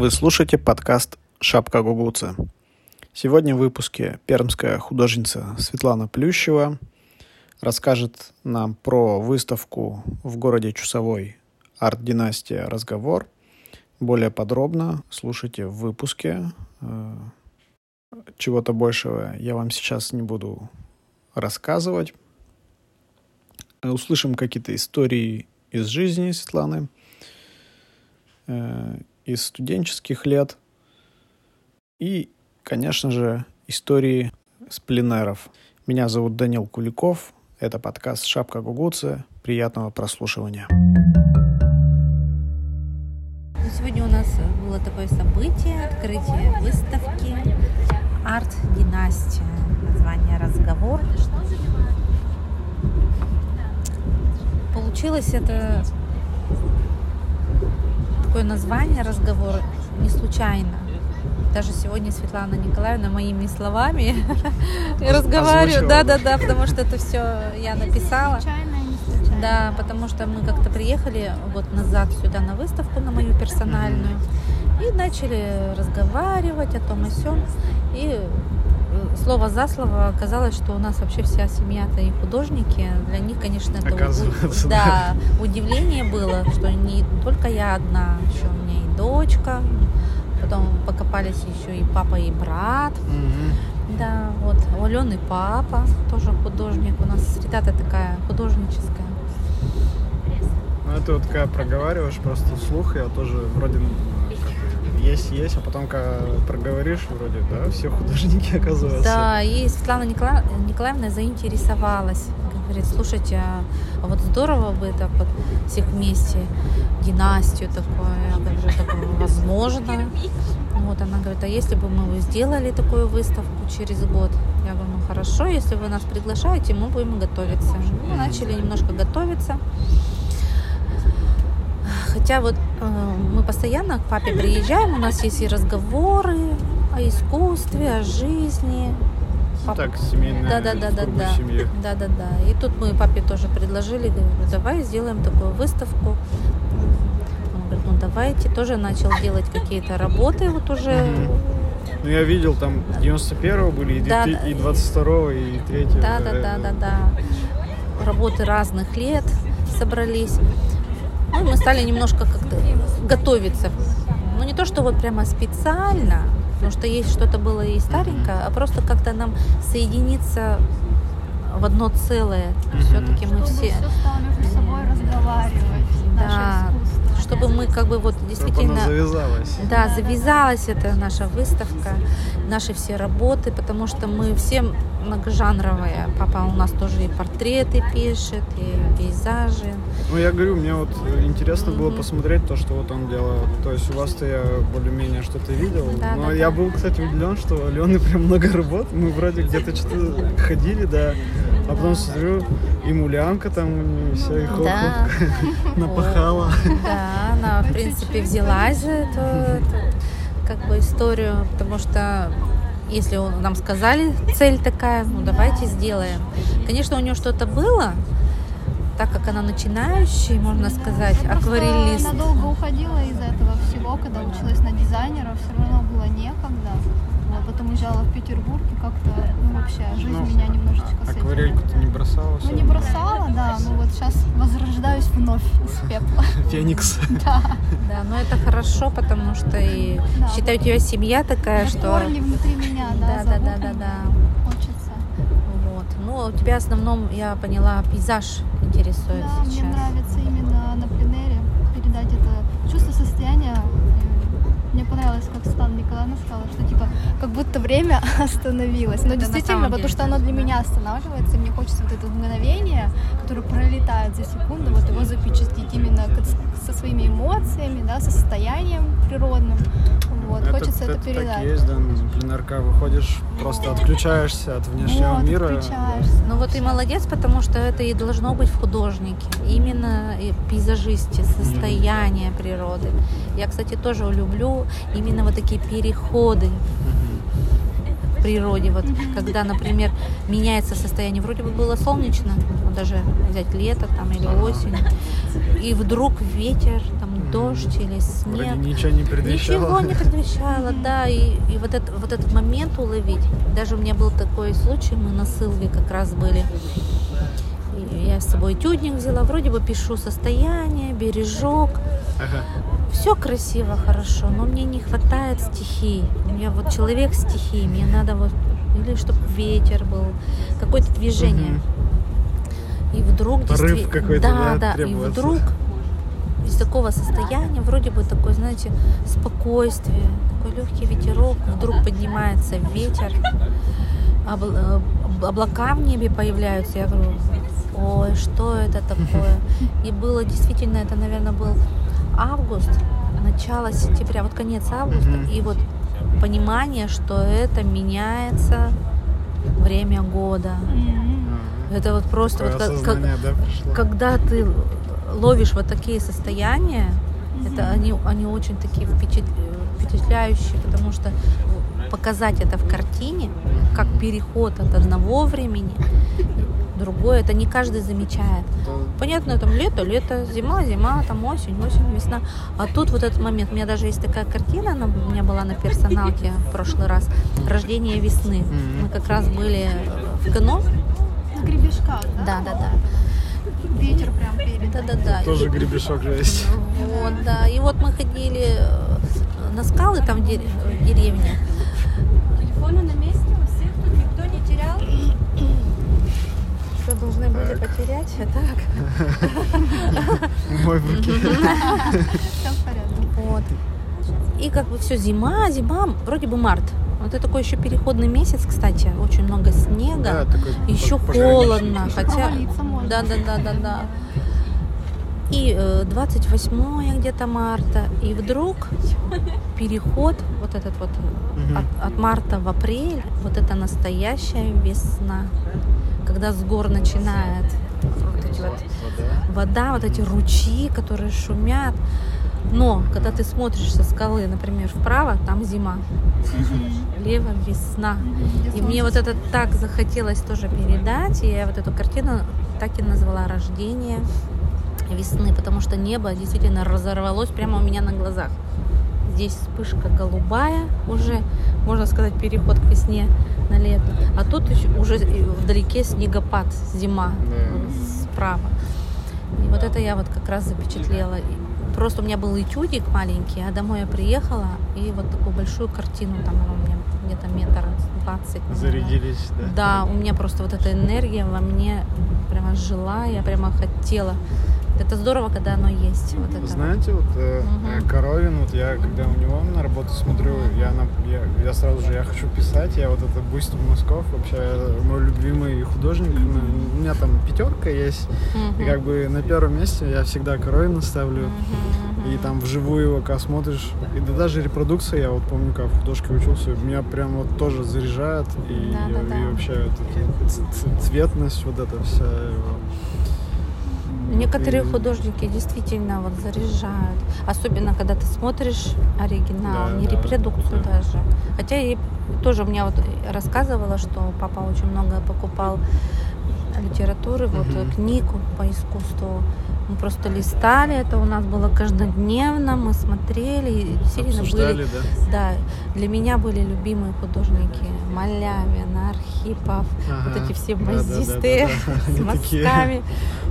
Вы слушаете подкаст «Шапка Гугуца». Сегодня в выпуске пермская художница Светлана Плющева расскажет нам про выставку в городе Чусовой «Арт-династия. Разговор». Более подробно слушайте в выпуске. Э, чего-то большего я вам сейчас не буду рассказывать. Услышим какие-то истории из жизни Светланы, э, из студенческих лет и, конечно же, истории с пленеров. Меня зовут Данил Куликов. Это подкаст «Шапка Гугуцы». Приятного прослушивания. Сегодня у нас было такое событие, открытие выставки «Арт-династия». Название «Разговор». Получилось это такое название «Разговор» не случайно. Даже сегодня Светлана Николаевна моими словами разговариваю. Да, да, да, потому что это все я написала. Да, потому что мы как-то приехали год назад сюда на выставку, на мою персональную, и начали разговаривать о том и сём. И слово за слово оказалось, что у нас вообще вся семья-то и художники. Для них, конечно, это Оказывается, да, удивление было, что не только я одна, еще у меня и дочка, потом покопались еще и папа, и брат. Мгм. Да, вот у Алены папа, тоже художник. У нас среда такая художническая. Ну, это вот когда проговариваешь просто вслух, я тоже вроде есть, есть, а потом, когда проговоришь, вроде, да, все художники оказываются. Да, и Светлана Никола- Николаевна заинтересовалась. Говорит, слушайте, а вот здорово бы так вот всех вместе, династию такое, я говорю, такое возможно. Вот она говорит, а если бы мы сделали такую выставку через год? Я говорю, ну хорошо, если вы нас приглашаете, мы будем готовиться. Мы начали немножко готовиться. Хотя вот э, мы постоянно к папе приезжаем, у нас есть и разговоры о искусстве, о жизни. Ну, Папа- так, семейная да, да, да, да, да. семьи. Да, да, да. И тут мы папе тоже предложили, говорю, давай сделаем такую выставку. Он говорит, ну давайте. Тоже начал делать какие-то работы вот уже. Мгм. Ну, я видел, там 91-го были, и, Да, и, да. и 22-го, и 3-го. Да, да, да, да, да. Работы разных лет собрались. Ну, мы стали немножко как-то готовиться. Ну, не то, что вот прямо специально, потому что есть что-то было и старенькое, а просто как-то нам соединиться в одно целое. Все-таки мы все... все стало между собой разговаривать. Да. Чтобы мы как бы вот действительно... завязалась. Да, завязалась эта наша выставка, наши все работы, потому что мы все многожанровые. Папа у нас тоже и портреты пишет, и пейзажи. Ну, я говорю, мне вот интересно было Мгм. посмотреть то, что вот он делал. То есть у вас-то я более-менее что-то видел. Да, Но да, я да. был, кстати, удивлен, что у Алены прям много работ. Мы вроде где-то что-то ходили, да. А потом смотрю, и мулянка там у нее вся, и хохотка Да. напахала. Да, она, в принципе, взялась за эту, эту, как бы историю, потому что если он- нам сказали цель такая, ну давайте сделаем. Конечно, у нее что-то было, так как она начинающий, можно сказать, просто акварелист. надолго уходила из этого всего, когда училась на дизайнера, все равно было некогда. Вот, потом уезжала в Петербург и как-то, ну вообще, жизнь Ну, меня немножечко с этим. Акварельку ты не бросала? Ну не бросала, да, но вот сейчас возрождаюсь вновь из пепла. Феникс. Да, Да, но это хорошо, потому что и Да. считаю, у тебя семья такая, что... корни внутри меня, да, Да, да, да, да. Хочется. Вот. Ну, у тебя в основном, я поняла, пейзаж интересует Да, мне сейчас. нравится именно на пленере передать это чувство состояния. Мне понравилось, как Светлана Николаевна сказала, что типа как будто время остановилось. Но Это на действительно, потому деле что оно так, для меня останавливается, и мне хочется вот это мгновение, которое пролетает за секунду, вот его запечатлеть именно со своими эмоциями, да, со состоянием природным. Вот, хочется это, так передать. есть, да, на пленарка выходишь, просто отключаешься от внешнего Вот, мира. отключаешься. Ну вот и молодец, потому что это и должно быть в художнике. Именно пейзажисте, состояние природы. Я, кстати, тоже люблю именно вот такие переходы. в природе. Вот когда, например, меняется состояние, вроде бы было солнечно, вот даже взять лето там или осень, и вдруг ветер, там дождь или снег. Вроде ничего не предвещало. Ничего не предвещало, да. И, и вот, это, вот этот момент уловить. Даже у меня был такой случай, мы на Сылве как раз были. Я с собой тюдник взяла, вроде бы пишу состояние, бережок. Ага. Все красиво, хорошо, но мне не хватает стихий. Я вот человек стихии, мне надо вот или чтобы ветер был, какое-то движение. Угу. И вдруг действительно, да, да, да, и вдруг из такого состояния, вроде бы такое, знаете, спокойствие, такой легкий ветерок, вдруг поднимается ветер, э, облака в небе появляются, я говорю, ой, что это такое? И было действительно, это, наверное, был август, начало сентября, вот конец августа, и вот понимание, что это меняется время года. Это вот просто вот как, как, да, когда ты ловишь вот такие состояния, это они, они очень такие впечатляющие, потому что показать это в картине, как переход от одного времени другое, это не каждый замечает. Понятно, там лето, лето, зима, зима, там осень, осень, весна. А тут вот этот момент, у меня даже есть такая картина, она у меня была на персоналке в прошлый раз, «Рождение весны». Мы как раз были в кино. В гребешках, да? Да, да, да. Ветер прям перед. Да, да, да. Тоже гребешок же есть. Вот, да. И вот мы ходили на скалы там в деревне. Телефоны на месте у всех, тут никто не терял что должны были потерять, а так. Мой в руке. Все в порядке. Вот. И как бы все зима, зима, вроде бы март. Вот это такой еще переходный месяц, кстати, очень много снега, да, такой еще холодно, хотя, да, да, да, да, да. И 28 э, где-то марта, и вдруг переход вот этот вот угу. от, от марта в апрель, вот это настоящая весна когда с гор начинает вот эти вот вода, вот эти ручьи, которые шумят. Но когда ты смотришь со скалы, например, вправо, там зима, лево весна. И мне вот это так захотелось тоже передать, и я вот эту картину так и назвала «Рождение весны», потому что небо действительно разорвалось прямо у меня на глазах. Здесь вспышка голубая уже, можно сказать, переход к весне на лето. А тут уже вдалеке снегопад, зима да. справа. И вот это я вот как раз запечатлела. Просто у меня был этюдик маленький, а домой я приехала, и вот такую большую картину, там она у меня где-то метр двадцать. Зарядились, да? Да, у меня просто вот эта энергия во мне прямо жила, я прямо хотела это здорово, когда оно есть. Вот это. Знаете, вот э, угу. Коровин, вот я когда у него на работу смотрю, я, на, я, я сразу же я хочу писать, я вот это Буйство Москов, вообще мой любимый художник, ну, у меня там пятерка есть, угу. и как бы на первом месте я всегда Коровина ставлю, угу. и там вживую его, когда смотришь, и да, даже репродукция, я вот помню, как в художке учился, меня прям вот тоже заряжает, и, да, да, и, да. вообще вот, цветность вот эта вся его. Некоторые художники действительно вот заряжают. Особенно, когда ты смотришь оригинал, да, не да, репродукцию да. даже. Хотя и тоже у меня вот рассказывала, что папа очень много покупал литературы, вот угу. книгу по искусству. Мы просто листали, это у нас было каждодневно, мы смотрели, и действительно были, да? да, для меня были любимые художники Малявин, Архипов, ага. вот эти все базисты да, да, да, с мазками.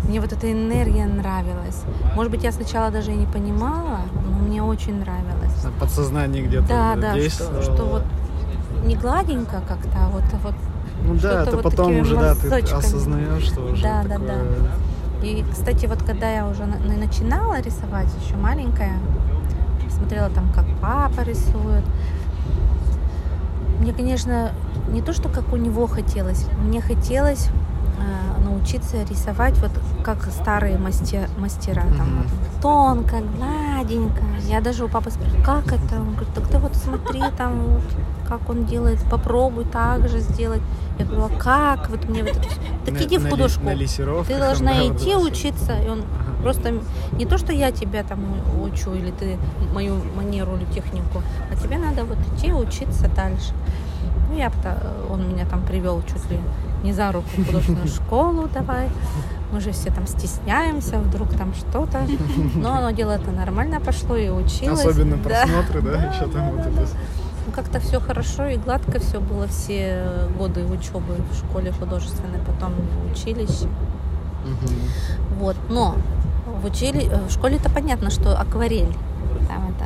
Мне вот эта энергия нравилась. Может быть, я сначала даже и не понимала, но мне очень нравилось. Подсознание где-то да, да, что, что вот не гладенько как-то, а вот, вот ну да, это вот потом уже да, ты осознаешь, что уже да, такое... да, да. И, кстати, вот когда я уже начинала рисовать, еще маленькая, смотрела там, как папа рисует. Мне, конечно, не то, что как у него хотелось, мне хотелось научиться рисовать вот как старые мастер, мастера. Там, вот, тонко, гладенько. Я даже у папы спросила, как это? Он говорит, так ты вот смотри там, вот, как он делает, попробуй так же сделать. Я говорю, а как? Вот мне вот это Так на, иди в художку. На ты должна идти учиться. И он ага. просто не то, что я тебя там учу, или ты мою манеру или технику, а тебе надо вот идти учиться дальше. Ну, я, он меня там привел чуть ли не за руку в художественную школу, давай. Мы же все там стесняемся, вдруг там что-то. Но оно дело это нормально пошло и училось. Особенно просмотры, да, еще там вот это. Ну, как-то все хорошо и гладко все было все годы учебы в школе художественной, потом в училище. Угу. Вот, но в, учили... в школе-то понятно, что акварель. Там это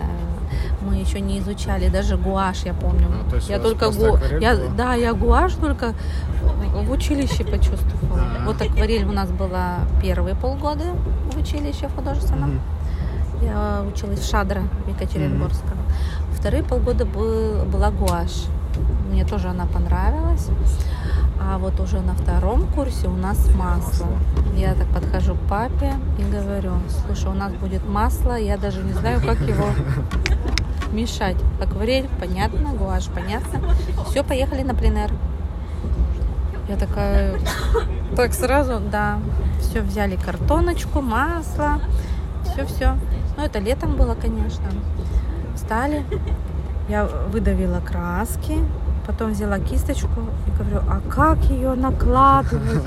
мы еще не изучали, даже гуашь, я помню. А, то есть я только гу... я, да, я гуашь только в училище почувствовала. А-а-а. Вот акварель у нас была первые полгода в училище художественном. Угу. Я училась в Шадра в Екатеринбургском. Угу. Вторые полгода был, была гуашь. Мне тоже она понравилась. А вот уже на втором курсе у нас масло. Я так подхожу к папе и говорю, слушай, у нас будет масло, я даже не знаю, как его мешать. Акварель, понятно, гуашь, понятно. Все, поехали на пленэр. Я такая, так сразу, да, все взяли картоночку, масло, все-все. Ну, это летом было, конечно. Встали, я выдавила краски, потом взяла кисточку и говорю, а как ее накладывать?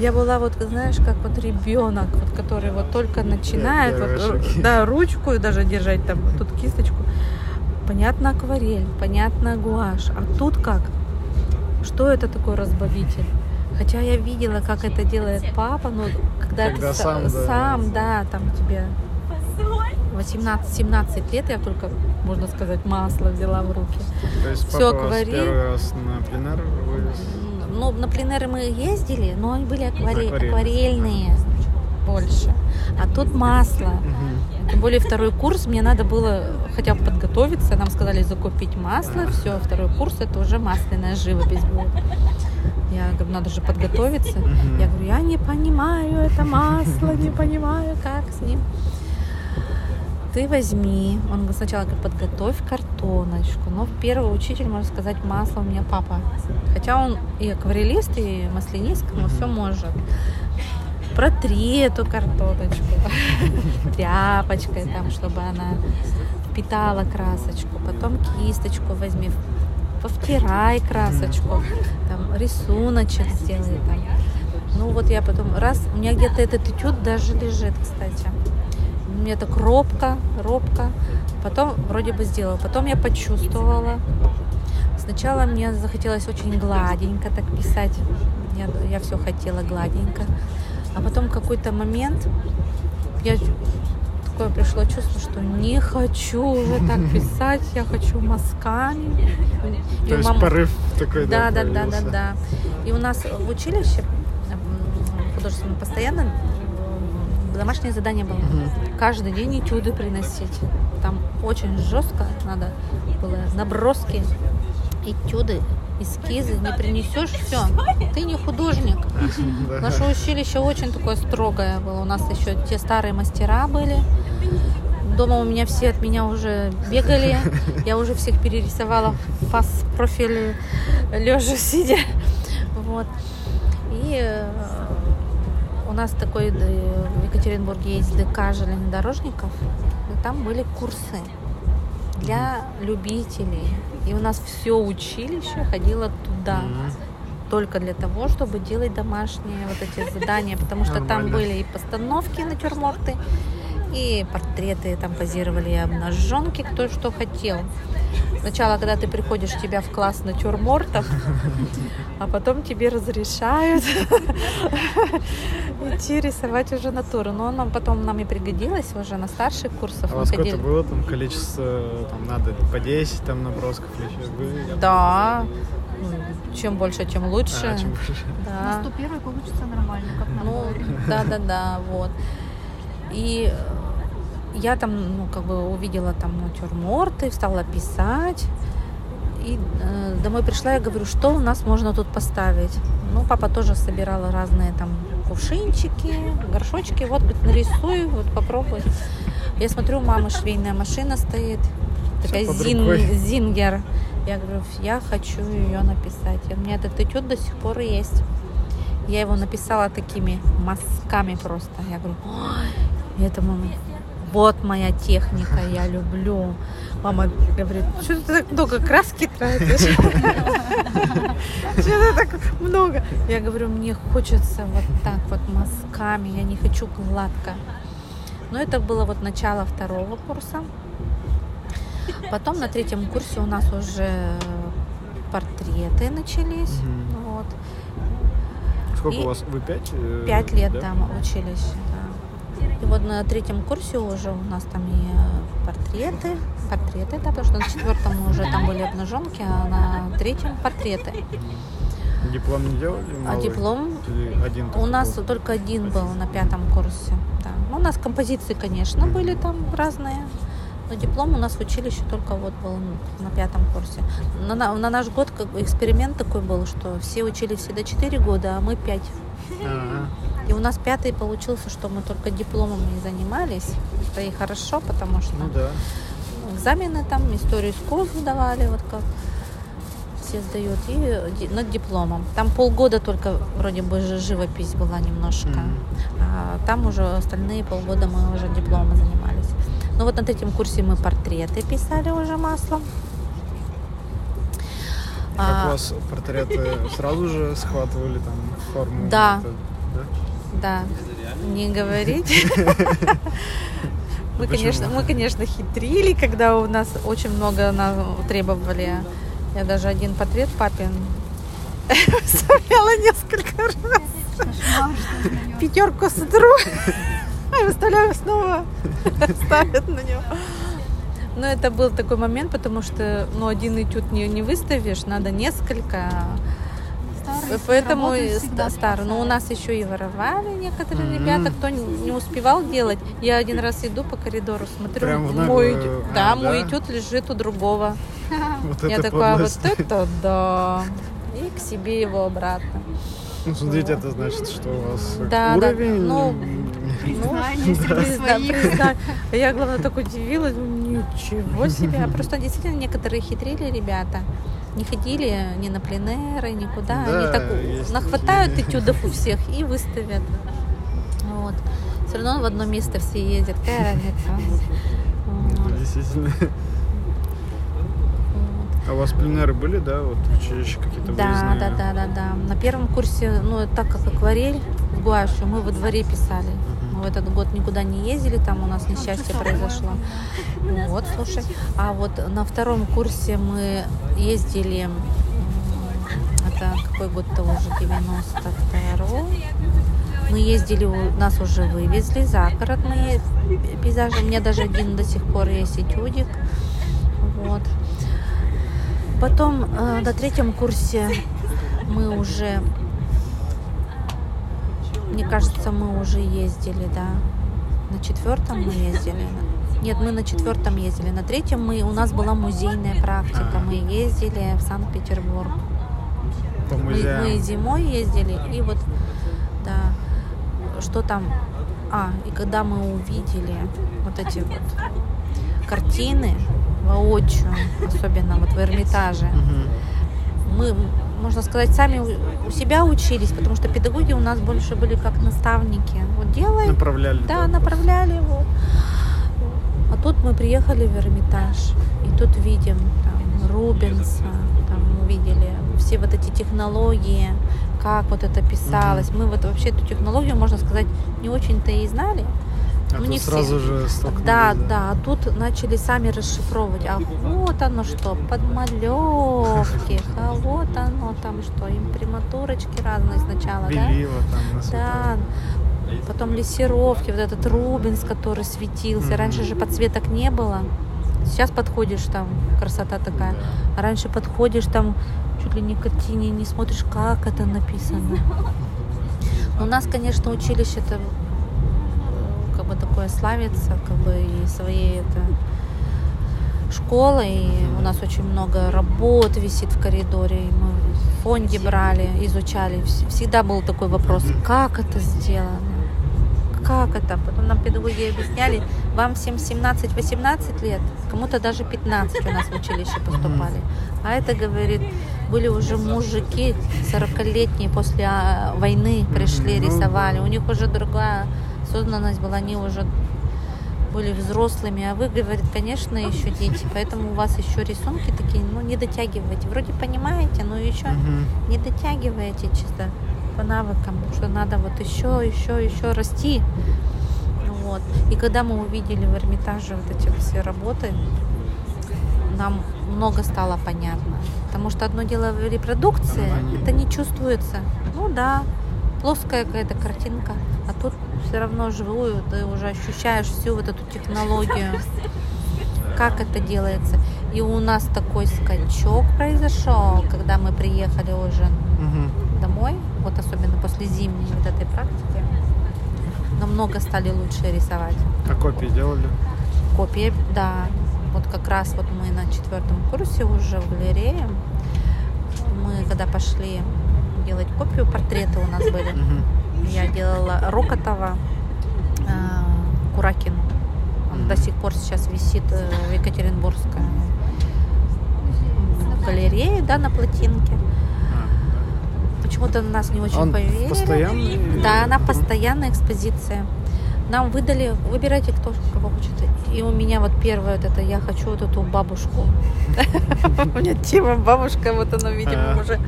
Я была вот, знаешь, как вот ребенок, вот, который вот только начинает, вот, да, ручку даже держать там тут кисточку. Понятно акварель, понятно гуашь. А тут как? Что это такое разбавитель? Хотя я видела, как это делает папа, но когда, когда ты сам, сам да. да, там тебе 18-17 лет я только, можно сказать, масло взяла в руки. То есть Все папа акварель. первый раз на пленэр вывез? Ну, на пленеры мы ездили, но они были акварель, акварельные больше. А тут масло. Угу. Тем более второй курс, мне надо было хотя бы подготовиться. Нам сказали закупить масло. Все, второй курс это уже масляная живопись будет. Я говорю, надо же подготовиться. Я говорю, я не понимаю это масло, не понимаю, как с ним. Ты возьми, он сначала говорит, подготовь картоночку. Но первый учитель, можно сказать, масло у меня папа. Хотя он и акварелист, и маслянист, но все может протри эту картоночку тряпочкой, там, чтобы она впитала красочку. Потом кисточку возьми, повтирай красочку, там, рисуночек сделай там. Ну вот я потом раз, у меня где-то этот этюд даже лежит, кстати. Мне так робко, робко. Потом вроде бы сделала. Потом я почувствовала. Сначала мне захотелось очень гладенько так писать. Я, я все хотела гладенько. А потом какой-то момент я такое пришло чувство, что не хочу уже так писать, я хочу мазками. То есть мама... порыв такой, да? Да, да, да, да, да. И у нас в училище художественном постоянно домашнее задание было. Угу. Каждый день этюды приносить. Там очень жестко надо было наброски, этюды эскизы, не принесешь, все, ты не художник. Наше училище очень такое строгое было. У нас еще те старые мастера были. Дома у меня все от меня уже бегали. Я уже всех перерисовала фас профиль лежа сидя. Вот. И э, у нас такой э, в Екатеринбурге есть ДК железнодорожников. И там были курсы для любителей. И у нас все училище ходило туда. Только для того, чтобы делать домашние вот эти задания, потому что Нормально. там были и постановки натюрморты, и портреты там позировали, и обнаженки, кто что хотел. Сначала, когда ты приходишь, тебя в класс натюрмортов, а потом тебе разрешают идти рисовать уже натуру. Но нам потом нам и пригодилось уже на старших курсах. А у вас сколько было там количество, там надо по 10 там набросков или еще? Да, чем больше, тем лучше. А, чем больше. Да. На 101 получится нормально, как нам Ну, да-да-да, вот. И я там, ну, как бы увидела там натюрморты, стала писать. И э, домой пришла, я говорю, что у нас можно тут поставить. Ну, папа тоже собирал разные там кувшинчики, горшочки. Вот, говорит, нарисуй, вот попробуй. Я смотрю, у мамы швейная машина стоит. Такая зин, зингер. Я говорю, я хочу ее написать. И у меня этот этюд до сих пор есть. Я его написала такими мазками просто. Я говорю, это мама вот моя техника, я люблю. Мама говорит, что ты так много краски тратишь? Что ты так много? Я говорю, мне хочется вот так вот мазками, я не хочу гладко. Но это было вот начало второго курса. Потом на третьем курсе у нас уже портреты начались. Вот. Сколько и у вас? Вы пять? Э, пять лет да? там учились. Да. И вот на третьем курсе уже у нас там и э, портреты, портреты, да, потому что на четвертом уже там были обнаженки, а на третьем портреты. Диплом не делали? А малый? А диплом? Или один у нас был? только один был на пятом курсе. Да. Ну, у нас композиции, конечно, были там разные. Но диплом у нас в училище только вот был на пятом курсе. На, на, на наш год как бы эксперимент такой был, что все учились всегда 4 года, а мы 5. Ага. И у нас пятый получился, что мы только дипломом не занимались. Это и хорошо, потому что ну, да. экзамены там, историю искусств давали, вот как все сдают, и над дипломом. Там полгода только вроде бы живопись была немножко, mm. а там уже остальные полгода мы уже дипломы занимались. Ну вот на третьем курсе мы портреты писали уже маслом. Как а, у вас портреты сразу же схватывали там форму? Да. Да? Не говорить. Мы, конечно, мы, конечно, хитрили, когда у нас очень много требовали. Я даже один портрет папин выставляла несколько раз. Пятерку сотру. выставляю снова, ставят на него. Но это был такой момент, потому что ну, один этюд не, не выставишь, надо несколько. Старый, Поэтому старый. Но у нас еще и воровали некоторые mm-hmm. ребята, кто не успевал делать. Я один раз иду по коридору, смотрю, Прям мой, этюд, а, да, да, мой этюд лежит у другого. Вот Я такая, вот это да. И к себе его обратно. Ну, смотрите, это значит, что у вас да, уровень... Да, ну, Признание Я, главное, так удивилась. Ничего себе. Просто действительно некоторые хитрили ребята. Не ходили ни на пленеры, никуда. Да, Они так нахватают этюдов у всех и выставят. Вот. Все равно в одно место все ездят. Какая разница? Действительно. А у вас пленеры были, да, вот в училище какие-то да, выездные? Да, да, да, да. На первом курсе, ну, так как акварель в гуашью, мы во дворе писали. Мы в этот год никуда не ездили, там у нас несчастье произошло. Вот, слушай. А вот на втором курсе мы ездили, это какой год-то уже, 92-й. Мы ездили, нас уже вывезли за город мои пейзажи. У меня даже один до сих пор есть этюдик. Вот. Потом э, на третьем курсе мы уже, мне кажется, мы уже ездили, да. На четвертом мы ездили. Нет, мы на четвертом ездили. На третьем мы, у нас была музейная практика. Мы ездили в Санкт-Петербург. Мы, мы зимой ездили, и вот, да, что там... А, и когда мы увидели вот эти вот картины, воочию, особенно вот в Эрмитаже. Мы, можно сказать, сами у себя учились, потому что педагоги у нас больше были как наставники. Вот делай. Направляли. Да, направляли его. А тут мы приехали в Эрмитаж, и тут видим там Рубенса, там увидели все вот эти технологии, как вот это писалось. Мы вот вообще эту технологию, можно сказать, не очень-то и знали. А ну, сразу все... же столкнулись. Да, да, да. А тут начали сами расшифровывать. А вот оно что, подмалевки. А вот оно там что, имприматурочки разные сначала, да? там Да. Потом лессировки, вот этот Рубинс, который светился. Mm-hmm. Раньше же подсветок не было. Сейчас подходишь, там красота такая. А раньше подходишь, там чуть ли не картине, не смотришь, как это написано. У нас, конечно, училище-то бы такое славится, как бы и своей это школой. И у нас очень много работ висит в коридоре. И мы в фонде брали, изучали. Всегда был такой вопрос, как это сделано? Как это? Потом нам педагоги объясняли, вам всем 17-18 лет, кому-то даже 15 у нас в училище поступали. А это, говорит, были уже мужики 40-летние после а, войны пришли, рисовали. У них уже другая осознанность была, они уже были взрослыми, а вы, говорит, конечно, еще дети, поэтому у вас еще рисунки такие, ну, не дотягиваете. Вроде понимаете, но еще угу. не дотягиваете чисто по навыкам, что надо вот еще, еще, еще расти. Вот. И когда мы увидели в Эрмитаже вот эти все работы, нам много стало понятно. Потому что одно дело в репродукции, это не чувствуется. Ну да, плоская какая-то картинка, а тут все равно живую, ты уже ощущаешь всю вот эту технологию, как это делается. И у нас такой скачок произошел, когда мы приехали уже угу. домой, вот особенно после зимней вот этой практики, намного стали лучше рисовать. А копии делали? Копии, да. Вот как раз вот мы на четвертом курсе уже в галерее. Мы когда пошли делать копию, портреты у нас были. Я делала Рокотова, э, Куракин. Он до сих пор сейчас висит э, в Екатеринбургской галерее, да, на плотинке. Почему-то на нас не очень Он поверили. Постоянный? Да, она постоянная экспозиция. Нам выдали, выбирайте, кто кого хочет. И у меня вот первое вот это, я хочу вот эту бабушку. У меня тема бабушка, вот она, видимо, а. уже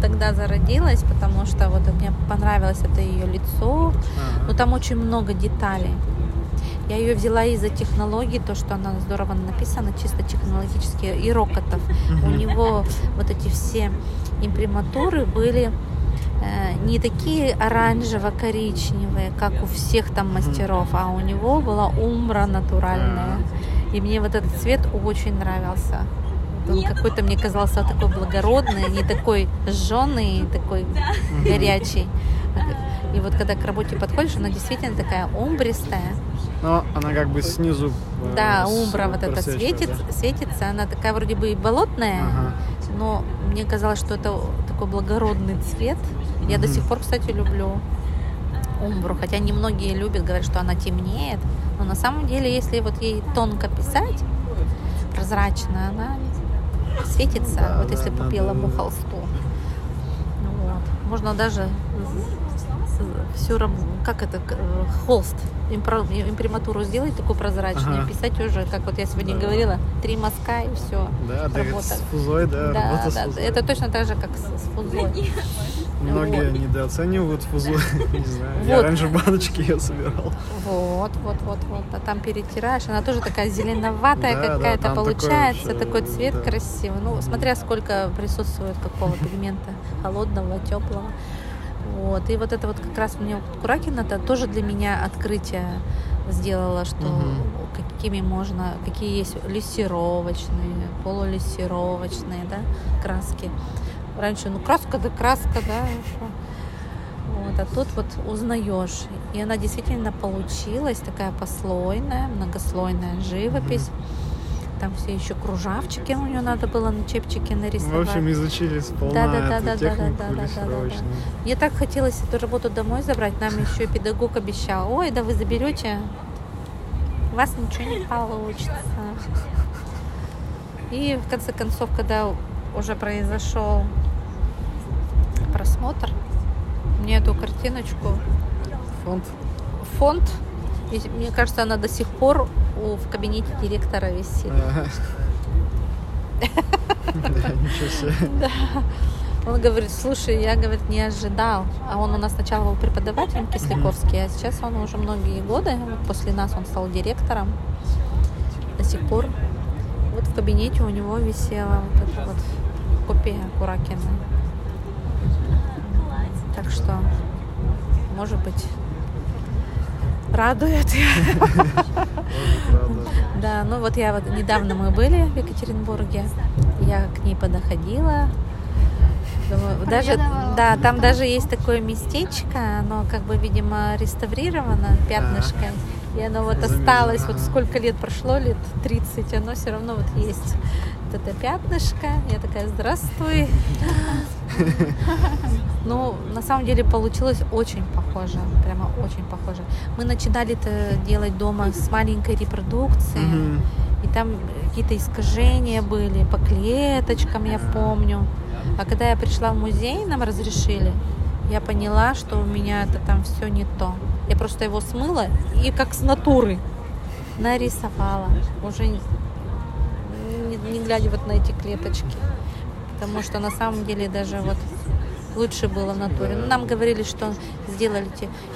тогда зародилась, потому что вот мне понравилось это ее лицо. Но там очень много деталей. Я ее взяла из-за технологий, то, что она здорово написана, чисто технологически, и Рокотов. У него вот эти все имприматуры были э, не такие оранжево-коричневые, как у всех там мастеров, а у него была умбра натуральная. И мне вот этот цвет очень нравился. Он какой-то мне казался такой благородный, не такой жженый, такой горячий. И вот когда к работе подходишь, она действительно такая умбристая. Но она как бы снизу. Э, да, умбра вот эта светит, да? светится. Она такая вроде бы и болотная, ага. но мне казалось, что это такой благородный цвет. Я угу. до сих пор, кстати, люблю умбру, хотя немногие любят, говорят, что она темнеет. Но на самом деле, если вот ей тонко писать, прозрачно, она светится, вот если по белому холсту. Вот. Можно даже всю как это холст имприматуру сделать такую прозрачную, ага. писать уже, как вот я сегодня да. говорила, три мазка и все. Да, работа. с фузой, да, да, работа да, с фузой. Это точно так же, как с, с фузой. Многие вот. недооценивают фузу. Не знаю. Вот. Я раньше баночки ее собирал. Вот, вот, вот, вот. А там перетираешь. Она тоже такая зеленоватая да, какая-то да, получается. Такой, такой цвет да. красивый. Ну, смотря сколько присутствует какого пигмента. Холодного, теплого. Вот. И вот это вот как раз мне Куракин это тоже для меня открытие сделала, что угу. какими можно, какие есть лессировочные, полулессировочные, да, краски. Раньше, ну, краска да краска, да. Вот, а тут вот узнаешь. И она действительно получилась такая послойная, многослойная живопись. mm там все еще кружавчики у нее надо было на чепчике нарисовать. В общем, изучили сполна да, да, да, эту да, технику да, да, да, да, да. Мне так хотелось эту работу домой забрать, нам еще и педагог обещал, ой, да вы заберете, у вас ничего не получится. И в конце концов, когда уже произошел просмотр, мне эту картиночку... Фонд? Фонд. И мне кажется, она до сих пор в кабинете директора висит. Да, ничего себе. Да. Он говорит, слушай, я, говорит, не ожидал. А он у нас сначала был преподавателем Кисляковский, а сейчас он уже многие годы, после нас он стал директором. До сих пор вот в кабинете у него висела вот эта вот копия Куракина. Так что, может быть, радует. Да, ну вот я вот недавно мы были в Екатеринбурге, я к ней подоходила, даже, да, там даже есть такое местечко, оно как бы, видимо, реставрировано пятнышком. И оно вот осталось, вот сколько лет прошло, лет 30, оно все равно вот есть вот это пятнышко. Я такая, здравствуй. Ну, на самом деле получилось очень похоже, прямо очень похоже. Мы начинали это делать дома с маленькой репродукцией, и там какие-то искажения были по клеточкам, я помню. А когда я пришла в музей, нам разрешили, я поняла, что у меня это там все не то. Я просто его смыла и как с натуры. нарисовала. Уже не, глядя вот на эти клеточки. Потому что на самом деле даже вот лучше было в натуре. Но нам говорили, что сделали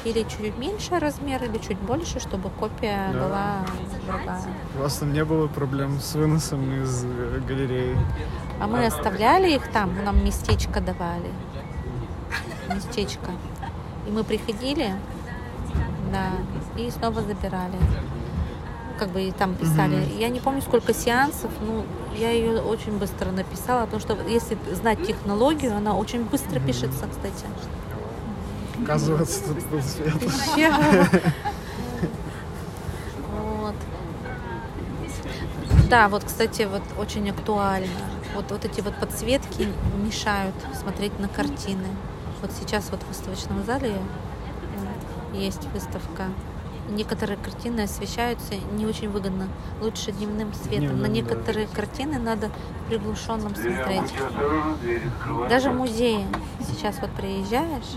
или чуть меньше размер, или чуть больше, чтобы копия да. была другая. У вас там не было проблем с выносом из э, галереи? А мы оставляли их там, нам местечко давали. Местечко. И мы приходили, да, и снова забирали. Как бы и там писали. Mm-hmm. Я не помню, сколько сеансов, ну, я ее очень быстро написала, потому что если знать технологию, она очень быстро mm-hmm. пишется, кстати. Оказывается, тут был свет. Вот. Да, вот, кстати, вот очень актуально. Вот, вот эти вот подсветки мешают смотреть на картины. Вот сейчас вот в выставочном зале есть выставка. Некоторые картины освещаются не очень выгодно, лучше дневным светом. Дневным, На некоторые да. картины надо приглушенным смотреть. Даже в музее сейчас вот приезжаешь,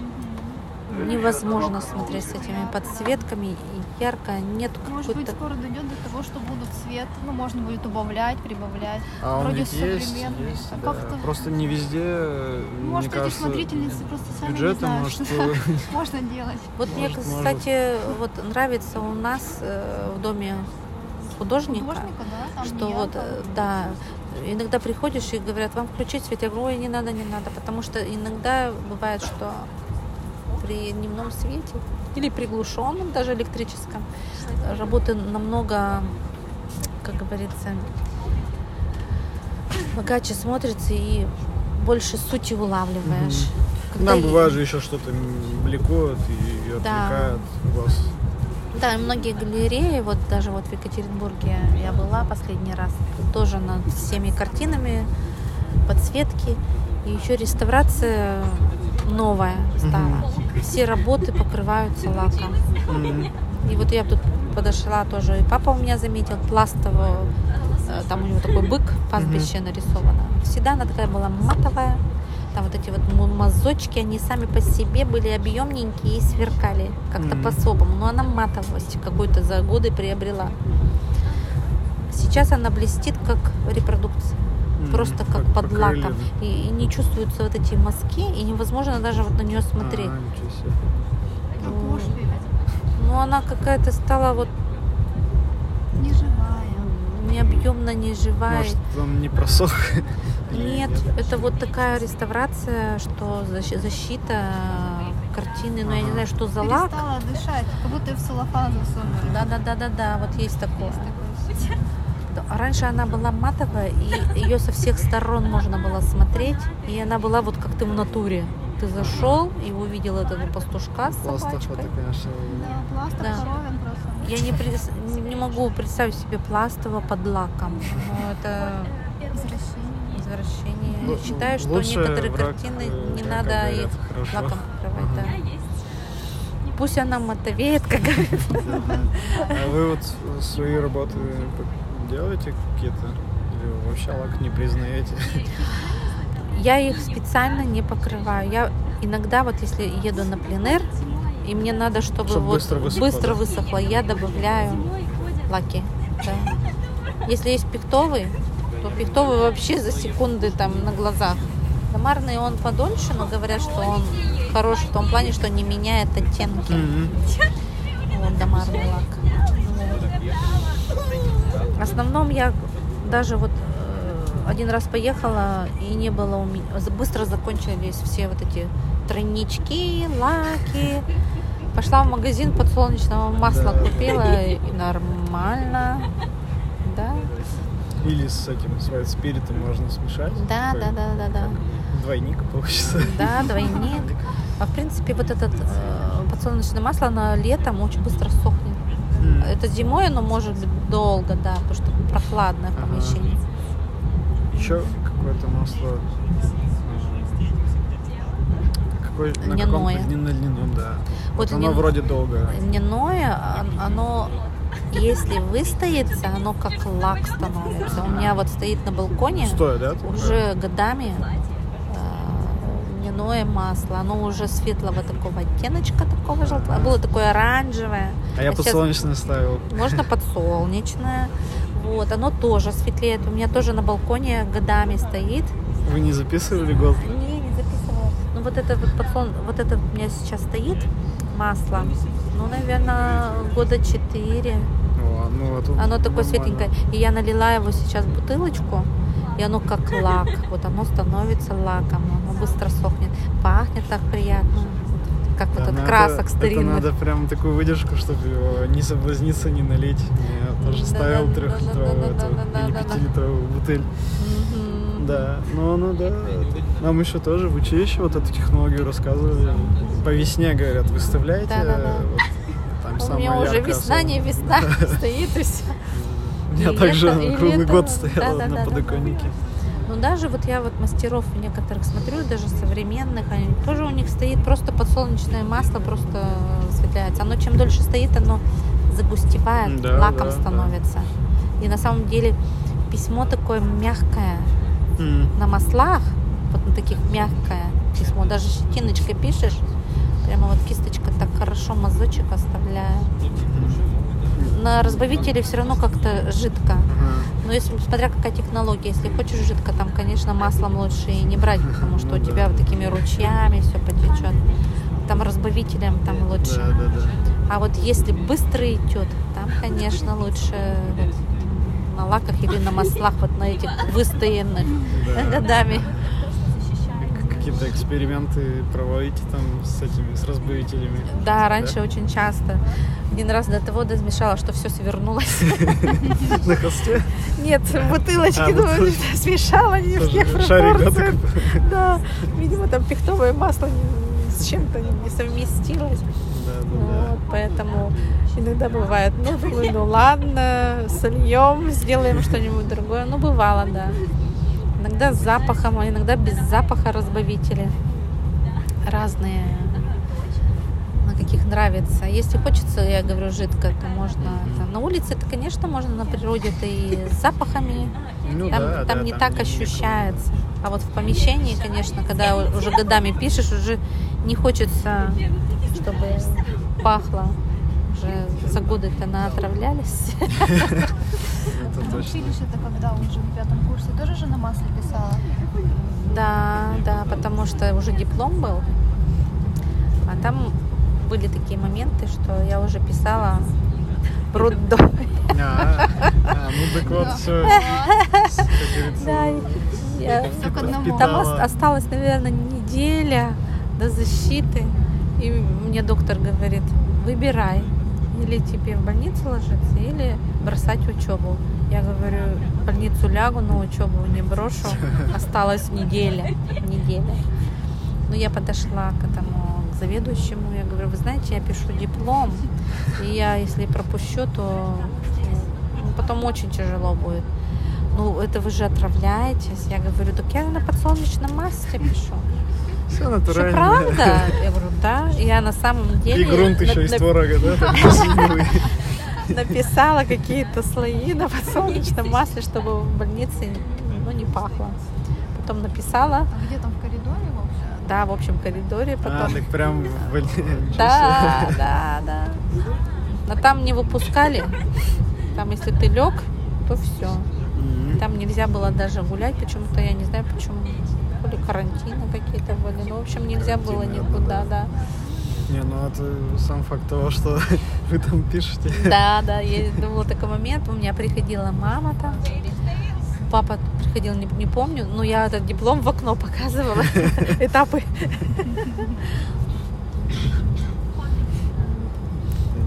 невозможно смотреть с этими подсветками и ярко нет может быть скоро дойдет до того что будут цвет ну можно будет убавлять прибавлять. А вроде он современный есть, есть, а да. как то просто не везде может мне эти кажется, смотрительницы просто сами не знают может, что можно делать. Вот мне кстати вот нравится у нас э, в доме художника, художника да, что вот э, да иногда приходишь и говорят вам включить свет я говорю ой не надо не надо потому что иногда бывает что при дневном свете или приглушенном, даже электрическом, работы намного, как говорится, богаче смотрится и больше сути улавливаешь. Mm-hmm. Нам бывает же еще что-то влекут и, и отвлекает да. вас. Да, и многие галереи, вот даже вот в Екатеринбурге я была последний раз, тоже над всеми картинами, подсветки, и еще реставрация новая стала. Mm-hmm. Все работы покрываются лаком. Mm-hmm. И вот я тут подошла тоже, и папа у меня заметил пластовую, э, там у него такой бык, пастбище mm-hmm. нарисовано. Всегда она такая была матовая, там вот эти вот мазочки, они сами по себе были объемненькие и сверкали как-то mm-hmm. по-особому. Но она матовость какой-то за годы приобрела. Сейчас она блестит как репродукция просто как, под лаком. И, и не чувствуются вот эти мазки, и невозможно даже вот на нее смотреть. А, ну, ну, она какая-то стала вот не живая. Необъемно не живая. Может, он не просох? Нет, это вот такая реставрация, что защита картины, но ага. я не знаю, что за лак. Перестала дышать, как будто в целлофан засунули. Да, да, да, да, да, вот есть такое. Есть такое. Раньше она была матовая, и ее со всех сторон можно было смотреть, и она была вот как ты в натуре. Ты зашел и увидел этого пастушка с собачкой. Это, конечно... Да, пластов да. коровин просто. Я не, не могу представить себе пластово под лаком. Но это извращение. извращение. Л- Считаю, что некоторые картины не надо их хорошо. лаком покрывать. Ага. Да. Пусть она матовеет, как говорится. А вы вот свои работы делаете какие-то? Или вообще лак не признаете? Я их специально не покрываю. Я иногда вот если еду на пленер, и мне надо, чтобы, чтобы вот быстро высохло, быстро да? высохло, я добавляю лаки. Да. Если есть пиктовый, то пиктовый вообще за секунды там на глазах. Домарный он подольше, но говорят, что он хорош в том плане, что не меняет оттенки. Mm-hmm. Вот домарный лак. В основном я даже вот э, один раз поехала, и не было у меня... Быстро закончились все вот эти тройнички, лаки. Пошла в магазин подсолнечного масла да. купила, и нормально. Да. Или с этим, с спиритом можно смешать. Да, да, да, да, да. Двойник получится. Да, двойник. А в принципе вот этот э, подсолнечное масло, оно летом очень быстро сохнет. Это зимой оно может быть долго, да, потому что прохладное ага. помещение. Еще какое-то масло. Какой, льняное. На льняном, да. Вот, вот оно льня... вроде долго. Льняное, оно если выстоится, оно как лак становится. У меня вот стоит на балконе Стоя, да? уже годами льняное масло. Оно уже светлого такого оттеночка, такого желтого. Было такое оранжевое. А я подсолнечное ставил. Можно подсолнечное. Вот, оно тоже светлеет. У меня тоже на балконе годами стоит. Вы не записывали год? Не, не записывала. Ну вот это вот подслон, вот это у меня сейчас стоит масло. Ну, наверное, года четыре. О, ну, вот Оно нормально. такое светленькое. И я налила его сейчас в бутылочку, и оно как лак. Вот оно становится лаком, оно быстро сохнет. Пахнет так приятно. Как вот Да, от но красок старинных. Это надо прям такую выдержку, чтобы не соблазниться, не налить. Я тоже Да, ставил да, да, трехлитровую да, да, да, да, или да, да. пятилитровую бутыль. Да, ну, ну да. Нам еще тоже в училище вот эту технологию рассказывали. По весне, говорят, выставляйте. Да-да-да. вот там У меня уже весна, не весна стоит и все. Меня и также и круглый год стояла Да-да-да-да-да. на подоконнике. Ну даже вот я вот мастеров некоторых смотрю, даже современных, они тоже у них стоит просто подсолнечное масло, просто светляется. Оно чем дольше стоит, оно загустевает, Да, лаком да, да. становится. И на самом деле письмо такое мягкое М. на маслах, вот на таких мягкое письмо, даже щетиночкой пишешь, прямо вот кисточка так хорошо мазочек оставляет. На разбавителе все равно как-то жидко. Но если, смотря какая технология, если хочешь жидко, там, конечно, маслом лучше и не брать, потому что у тебя вот такими ручьями все потечет. Там разбавителем там лучше. Да, да, да. А вот если быстро идет, там, конечно, лучше вот на лаках или на маслах, вот на этих выстоянных Да. годами. Какие-то эксперименты проводите там с этими, с разбавителями? Да, раньше очень часто. Один раз до того дозмешала, что все свернулось. На холсте? Нет, А, бутылочки. смешала не в Тоже тех шарик, да, пропорциях. Да, видимо, там пихтовое масло с чем-то не совместилось. Да, да, Вот, поэтому иногда бывает, ну, ну ладно, сольем, сделаем что-нибудь другое. Ну, бывало, да. Иногда с запахом, а иногда без запаха разбавители. Разные, на каких нравится. Если хочется, я говорю, жидко, то можно. это- На улице это, конечно, можно на природе, это и с запахами. Ну Там, да, там да, не там так не- ощущается. А вот в помещении, конечно, когда уже годами пишешь, уже не хочется, чтобы пахло. Уже за годы-то наотравлялись. Это В точно. училище-то когда уже в пятом курсе тоже же на масле писала? Да, да, потому что уже диплом был. А там были такие моменты, что я уже писала в роддоме. А, а, ну так вот, все. Да, я- Всё к одному. Там ос- осталась, наверное, неделя до защиты. И мне доктор говорит, выбирай, или тебе в больницу ложиться, или бросать учебу. Я говорю, в больницу лягу, но учебу не брошу. Осталась неделя. Неделя. Ну, я подошла к этому, к заведующему. Я говорю, вы знаете, я пишу диплом. И я, если пропущу, то ну, потом очень тяжело будет. Ну, это вы же отравляетесь. Я говорю, так я на подсолнечном масле пишу. Все Что, натурально. правда? Я говорю, да. Я на самом деле И грунт на- еще из на- творога, да? написала какие-то слои на подсолнечном масле, чтобы в больнице ну, не пахло. Потом написала, А где там в коридоре вообще? да, в общем коридоре, А, потом... так прям в больнице. Да, да, да. Но там не выпускали. Там, если ты лег, то все. Там нельзя было даже гулять, почему-то я не знаю почему. То ли карантины какие-то были. Ну, в общем, нельзя было никуда, наверное, да. Не, ну это сам факт того, что вы там пишете. Да, да, я был такой момент, у меня приходила мама там, папа приходил, не, не помню, но я этот диплом в окно показывала, этапы.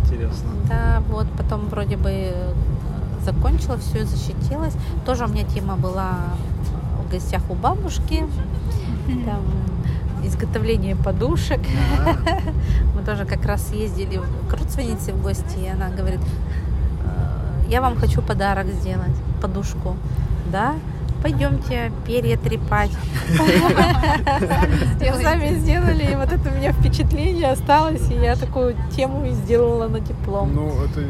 Интересно. Да, вот, потом вроде бы э, закончила все, защитилась. Тоже у меня тема была в гостях у бабушки, там изготовление подушек. А, Мы тоже как раз ездили к родственнице в гости, и она говорит, «Э, я вам хочу подарок сделать, подушку. Да? Пойдемте перья трепать. Сами сделали, и вот это у меня впечатление осталось, и я такую тему и сделала на диплом. Ну, это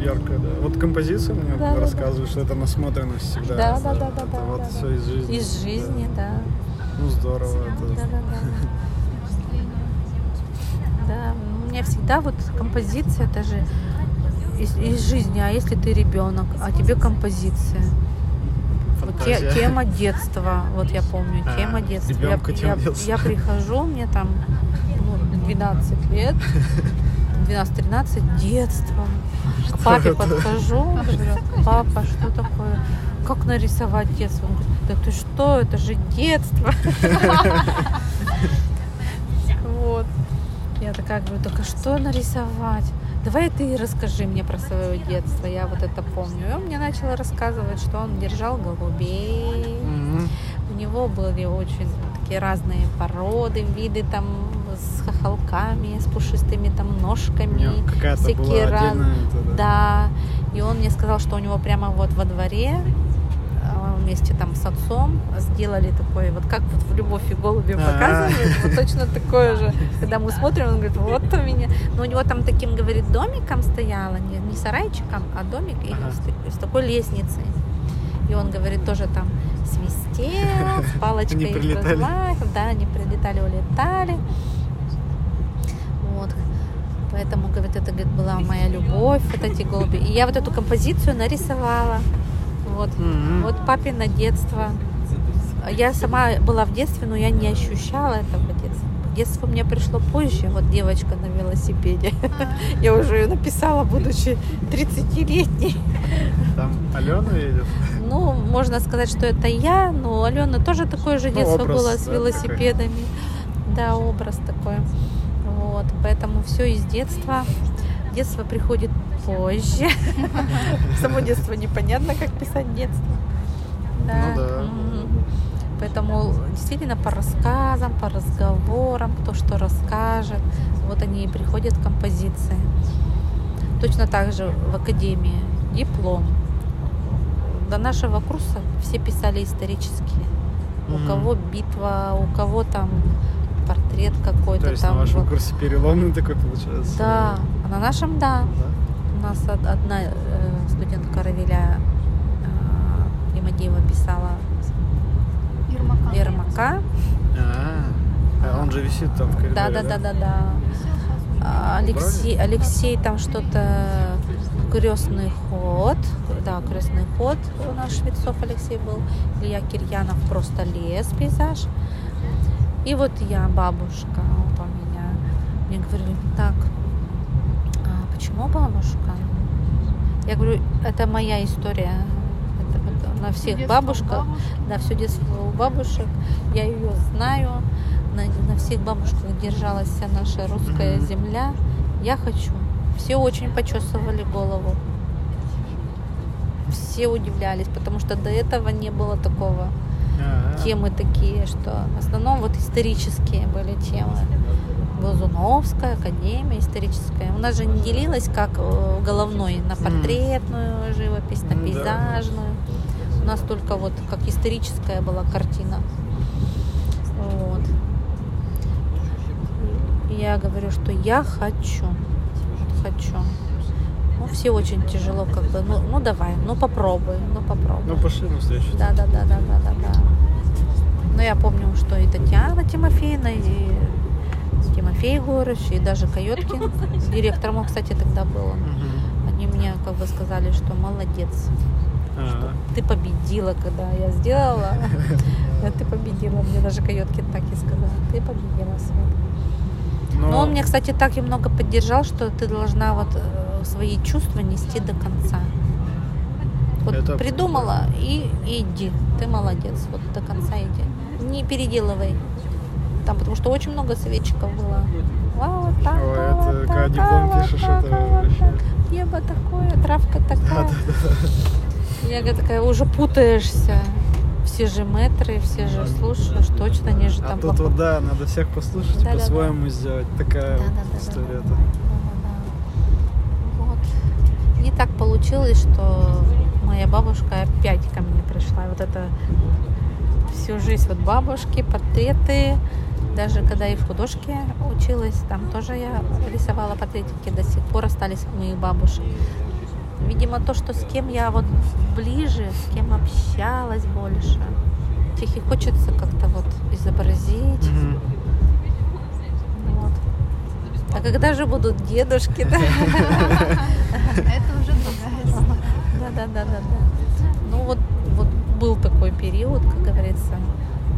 ярко, да. Вот композиция мне Да, да, рассказывает, что это насмотренность всегда. Да, да, да, да, да, вот да, все из жизни. Из жизни, да. Ну здорово. Это... Да, да, да. Да, у меня всегда вот композиция, это же из, из жизни, а если ты ребенок, а тебе композиция. Вот те, тема детства, вот я помню, а, тема детства. Я, я, я прихожу, мне там ну, 12 лет, 12-13, детство. К папе подхожу, говорю, папа, что такое? Как нарисовать детство? Он говорит, да ты что, это же детство. Вот. Я такая говорю, только что нарисовать? Давай ты расскажи мне про свое детство. Я вот это помню. И он мне начал рассказывать, что он держал голубей. У него были очень такие разные породы, виды там с хохолками, с пушистыми там ножками. Всякие раз... да. да. И он мне сказал, что у него прямо вот во дворе вместе там с отцом сделали такой, вот как вот в «Любовь и голуби» показывают, вот точно такое же. Когда мы смотрим, он говорит, вот у меня. Но у него там таким, говорит, домиком стояло, не, не сарайчиком, а домик и с, с такой лестницей. И он говорит, тоже там свистел, с палочкой размах, да, они прилетали, улетали. Вот. Поэтому, говорит, это говорит, была моя любовь, вот эти голуби. И я вот эту композицию нарисовала. Вот, mm-hmm. вот папино детство. Я сама была в детстве, но я не ощущала этого детства. Детство мне пришло позже, вот девочка на велосипеде. Я уже ее написала, будучи 30-летней. Там Алена едет? Ну, можно сказать, что это я, но Алена тоже такое же ну, детство ну, было с да, велосипедами. Да, образ такой. Вот, поэтому все из детства. Детство приходит позже. Само детство непонятно, как писать детство. Да. Ну, да. Поэтому действительно по рассказам, по разговорам, кто что расскажет, вот они и приходят к композиции. Точно так же в академии диплом. До нашего курса все писали исторические. Mm-hmm. У кого битва, у кого там портрет какой-то То есть там. на вашем вот. курсе переломный такой получается? Да, на нашем да. У нас одна э, студентка Равиля э, Имадиева писала Ермака. Ермака. А, а он же висит там в коридоре, да? Да, да, да, да, да. Алексей, Алексей там что-то крестный ход, да, крестный ход у нас Швецов Алексей был, Илья Кирьянов просто лес, пейзаж. И вот я, бабушка, вот у меня. Мне говорили, так, почему бабушка? Я говорю, это моя история. Это, это на всех бабушках, на все детство у бабушек. Я ее знаю. На, на всех бабушках держалась вся наша русская mm-hmm. земля. Я хочу. Все очень почесывали голову. Все удивлялись, потому что до этого не было такого. А-а-а. Темы такие, что в основном вот исторические были темы. Глазуновская, академия историческая. У нас же не делилась как э, головной на портретную живопись, на пейзажную. У нас только вот как историческая была картина. Вот. Я говорю, что я хочу. Хочу. Ну, все очень тяжело, как бы. Ну, ну давай, ну попробуй, ну попробуй. Ну пошли на встречу. Да, да, да, да, да, да, да. Но я помню, что и Татьяна Тимофеевна, и Тимофей Егорович и даже Койоткин, директором, кстати, тогда был Они мне как бы сказали, что молодец, что ты победила, когда я сделала. Ты победила. Мне даже Койоткин так и сказал. Ты победила, Свет. Но... Но он меня, кстати, так и много поддержал, что ты должна вот э, свои чувства нести до конца. Вот Это... придумала и иди. Ты молодец. Вот до конца иди. Не переделывай там, потому что очень много советчиков было. Вау, так, Ой, это вот когда диплом пишешь, это вообще... Небо такое, травка такая. Да, да, да. Я такая, уже путаешься. Все же метры, все же слушаешь, точно не же а там. А тут вот, да, надо всех послушать да, по-своему да, сделать. Такая да, вот да, история. Да, да, да. Вот. И так получилось, что моя бабушка опять ко мне пришла. Вот это всю жизнь вот бабушки, портреты, даже когда и в художке училась, там тоже я рисовала портретики, до сих пор остались у моих бабушек. видимо, то, что с кем я вот ближе, с кем общалась больше. Тех и хочется как-то вот изобразить. Мгм. Вот. А когда же будут дедушки, да? Это уже другая. Да, да, да, да, да. Ну вот был такой период, как говорится,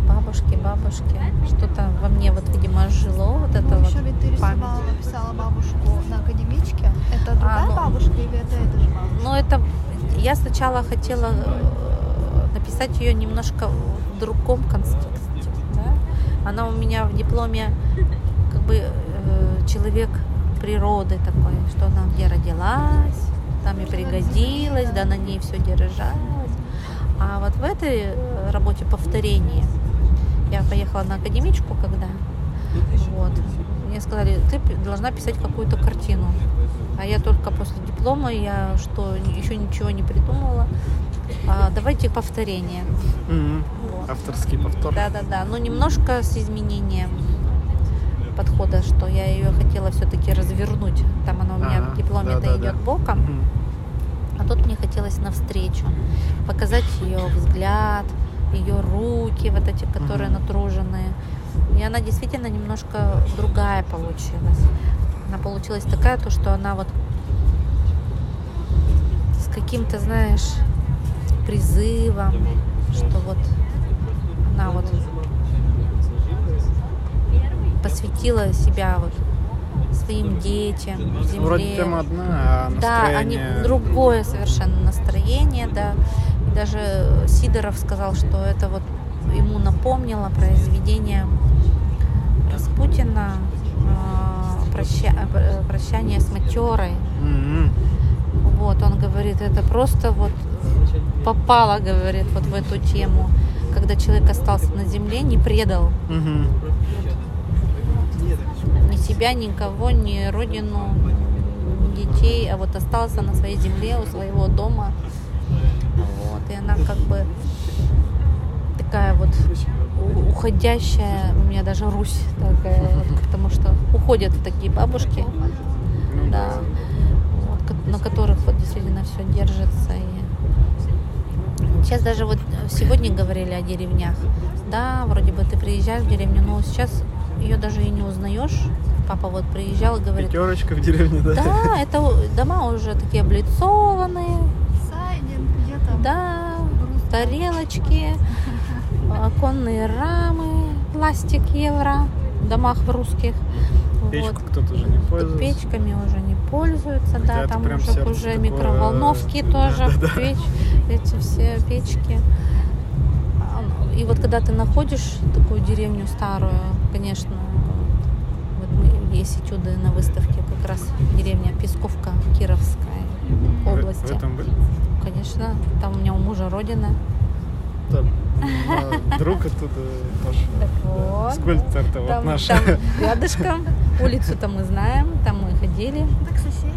бабушки, бабушки. Что-то во мне вот, видимо, жило вот это Ну, вот еще ведь ты память. рисовала, писала бабушку на академичке. Это другая ну. бабушка или это эта же бабушка? Но это я сначала хотела э, написать ее немножко в другом контексте. да. Она у меня в дипломе как бы э, человек природы такой, что она где родилась, там и пригодилась, да, на ней все держалось. А вот в этой э, работе повторение я поехала на академичку, когда вот. Мне сказали, ты должна писать какую-то картину. А я только после диплома, я что, еще ничего не придумала. А, давайте повторение. Мгм. Вот. Авторский повтор. Да, да, да. Но немножко с изменением подхода, что я ее хотела все-таки развернуть. Там она у меня в дипломе-то да-да-да. идет боком. Мгм. Тут мне хотелось навстречу. Показать ее взгляд, ее руки, вот эти, которые натруженные. И она действительно немножко другая получилась. Она получилась такая, то, что она вот с каким-то, знаешь, призывом, что вот она вот посвятила себя вот своим детям, земле. Вроде тема одна, а Да, они настроение... другое совершенно настроение, да. И даже Сидоров сказал, что это вот ему напомнило произведение Распутина э, проща- «Прощание с матерой». Мгм. Вот, он говорит, это просто вот попало, говорит, вот в эту тему, когда человек остался на земле, не предал Мгм. Себя, никого, ни родину, ни детей, а вот остался на своей земле, у своего дома. Вот, и она как бы такая вот уходящая, у меня даже Русь такая, потому что уходят такие бабушки, да, вот, на которых вот действительно все держится. И сейчас даже вот сегодня говорили о деревнях. Да, вроде бы ты приезжаешь в деревню, но сейчас ее даже и не узнаешь. Папа вот приезжал и говорит, Пятерочка в деревне, да? да, это дома уже такие облицованные, Сайдинг, где там? да, тарелочки, оконные рамы, пластик евро в домах в русских. Печку Вот. кто-то уже не пользуется. Печками уже не пользуются, Хотя да, там уже, уже такое, микроволновки да, тоже, да, да. печь, эти все печки. А, ну, И вот когда ты находишь такую деревню старую, конечно, есть этюды на выставке, как раз деревня Песковка Кировской В- области. В этом были? Конечно, там у меня у мужа родина. Там, друг оттуда тоже. Так вот. Скульптор-то вот Там, наш. там рядышком, улицу-то мы знаем, там мы ходили. Так соседи.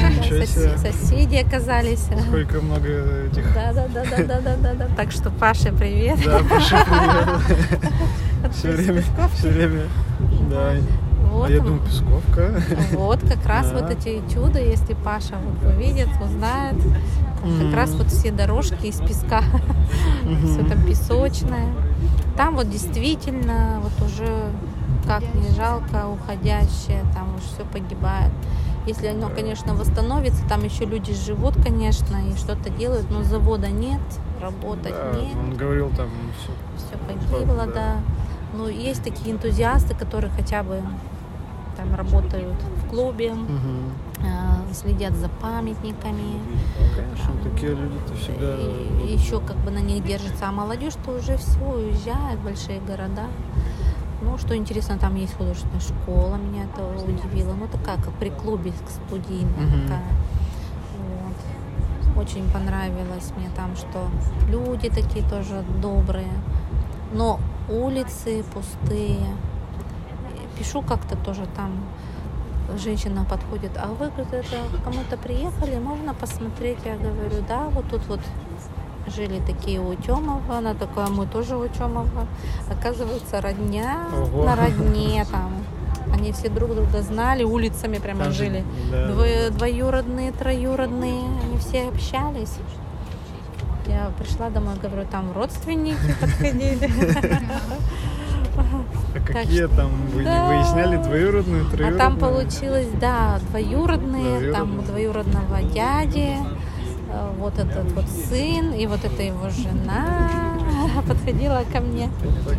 Да, Ничего соседи оказались. Сколько много этих... Да, да, да, да, да, да, да, да. Так что Паше привет. Да, Паша, привет. Все время, все время. Да. Вот, А я думал, Песковка. вот как раз Да. вот эти чуда, если Паша вот увидит, узнает, как Мгм. раз вот все дорожки из песка, все там песочное. Там вот действительно вот уже как не жалко уходящее, там уж все погибает. Если оно, конечно, восстановится, там еще люди живут, конечно, и что-то делают, но завода нет, работать Да, нет. он говорил там все. все погибло, да. да. Ну, есть такие энтузиасты, которые хотя бы там работают в клубе, э, следят за памятниками, Конечно, такие люди-то всегда... и еще как бы на них держится. А молодежь-то уже все уезжает в большие города. Ну, что интересно, там есть художественная школа, меня это удивило. Ну, такая, как при клубе студийная Мгм. такая. Вот. Очень понравилось мне там, что люди такие тоже добрые. Но улицы пустые. Пишу как-то тоже там женщина подходит, а вы, говорит, кому-то приехали, можно посмотреть? Я говорю, да, вот тут вот жили такие у Тёмова, она такая, мы тоже у Тёмова. Оказывается, родня Ого. на родне там. Они все друг друга знали, улицами прямо Там жили. да. Дво- двоюродные, троюродные, они все общались. Я пришла домой, говорю, там родственники подходили. А Так какие что- там вы Да. выясняли двоюродные, А троюродные? там получилось, да, двоюродные, там Двоюродные. двоюродного дяди, э, вот этот вот сын и вот эта его жена подходила ко мне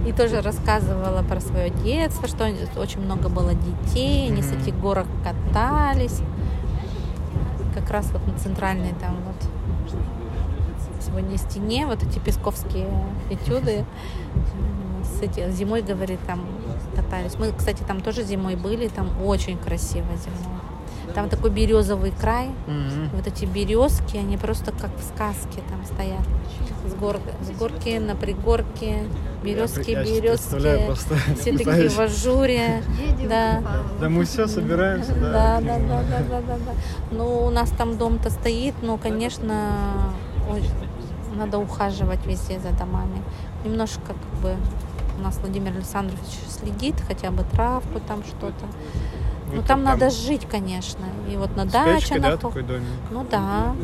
и тоже рассказывала про свое детство, что очень много было детей, они с этих горок катались. Как раз вот на центральной там вот сегодня стене вот эти песковские этюды. С эти, зимой, говорит, там катались. Мы, кстати, там тоже зимой были, там очень красиво зимой. Там такой березовый край, Мгм. вот эти березки, они просто как в сказке там стоят. С, гор, с горки на пригорке, березки, Я березки. просто. Все такие Знаешь, в ажуре. Едем Да. Да мы все собираемся, да. Да, да, да, да, да, да, да. Ну, у нас там дом-то стоит, но, конечно, надо ухаживать везде за домами. Немножко как бы у нас Владимир Александрович следит, хотя бы травку там что-то. Вы Ну, как там надо жить, конечно. И вот на даче да, такой домик? Ну да.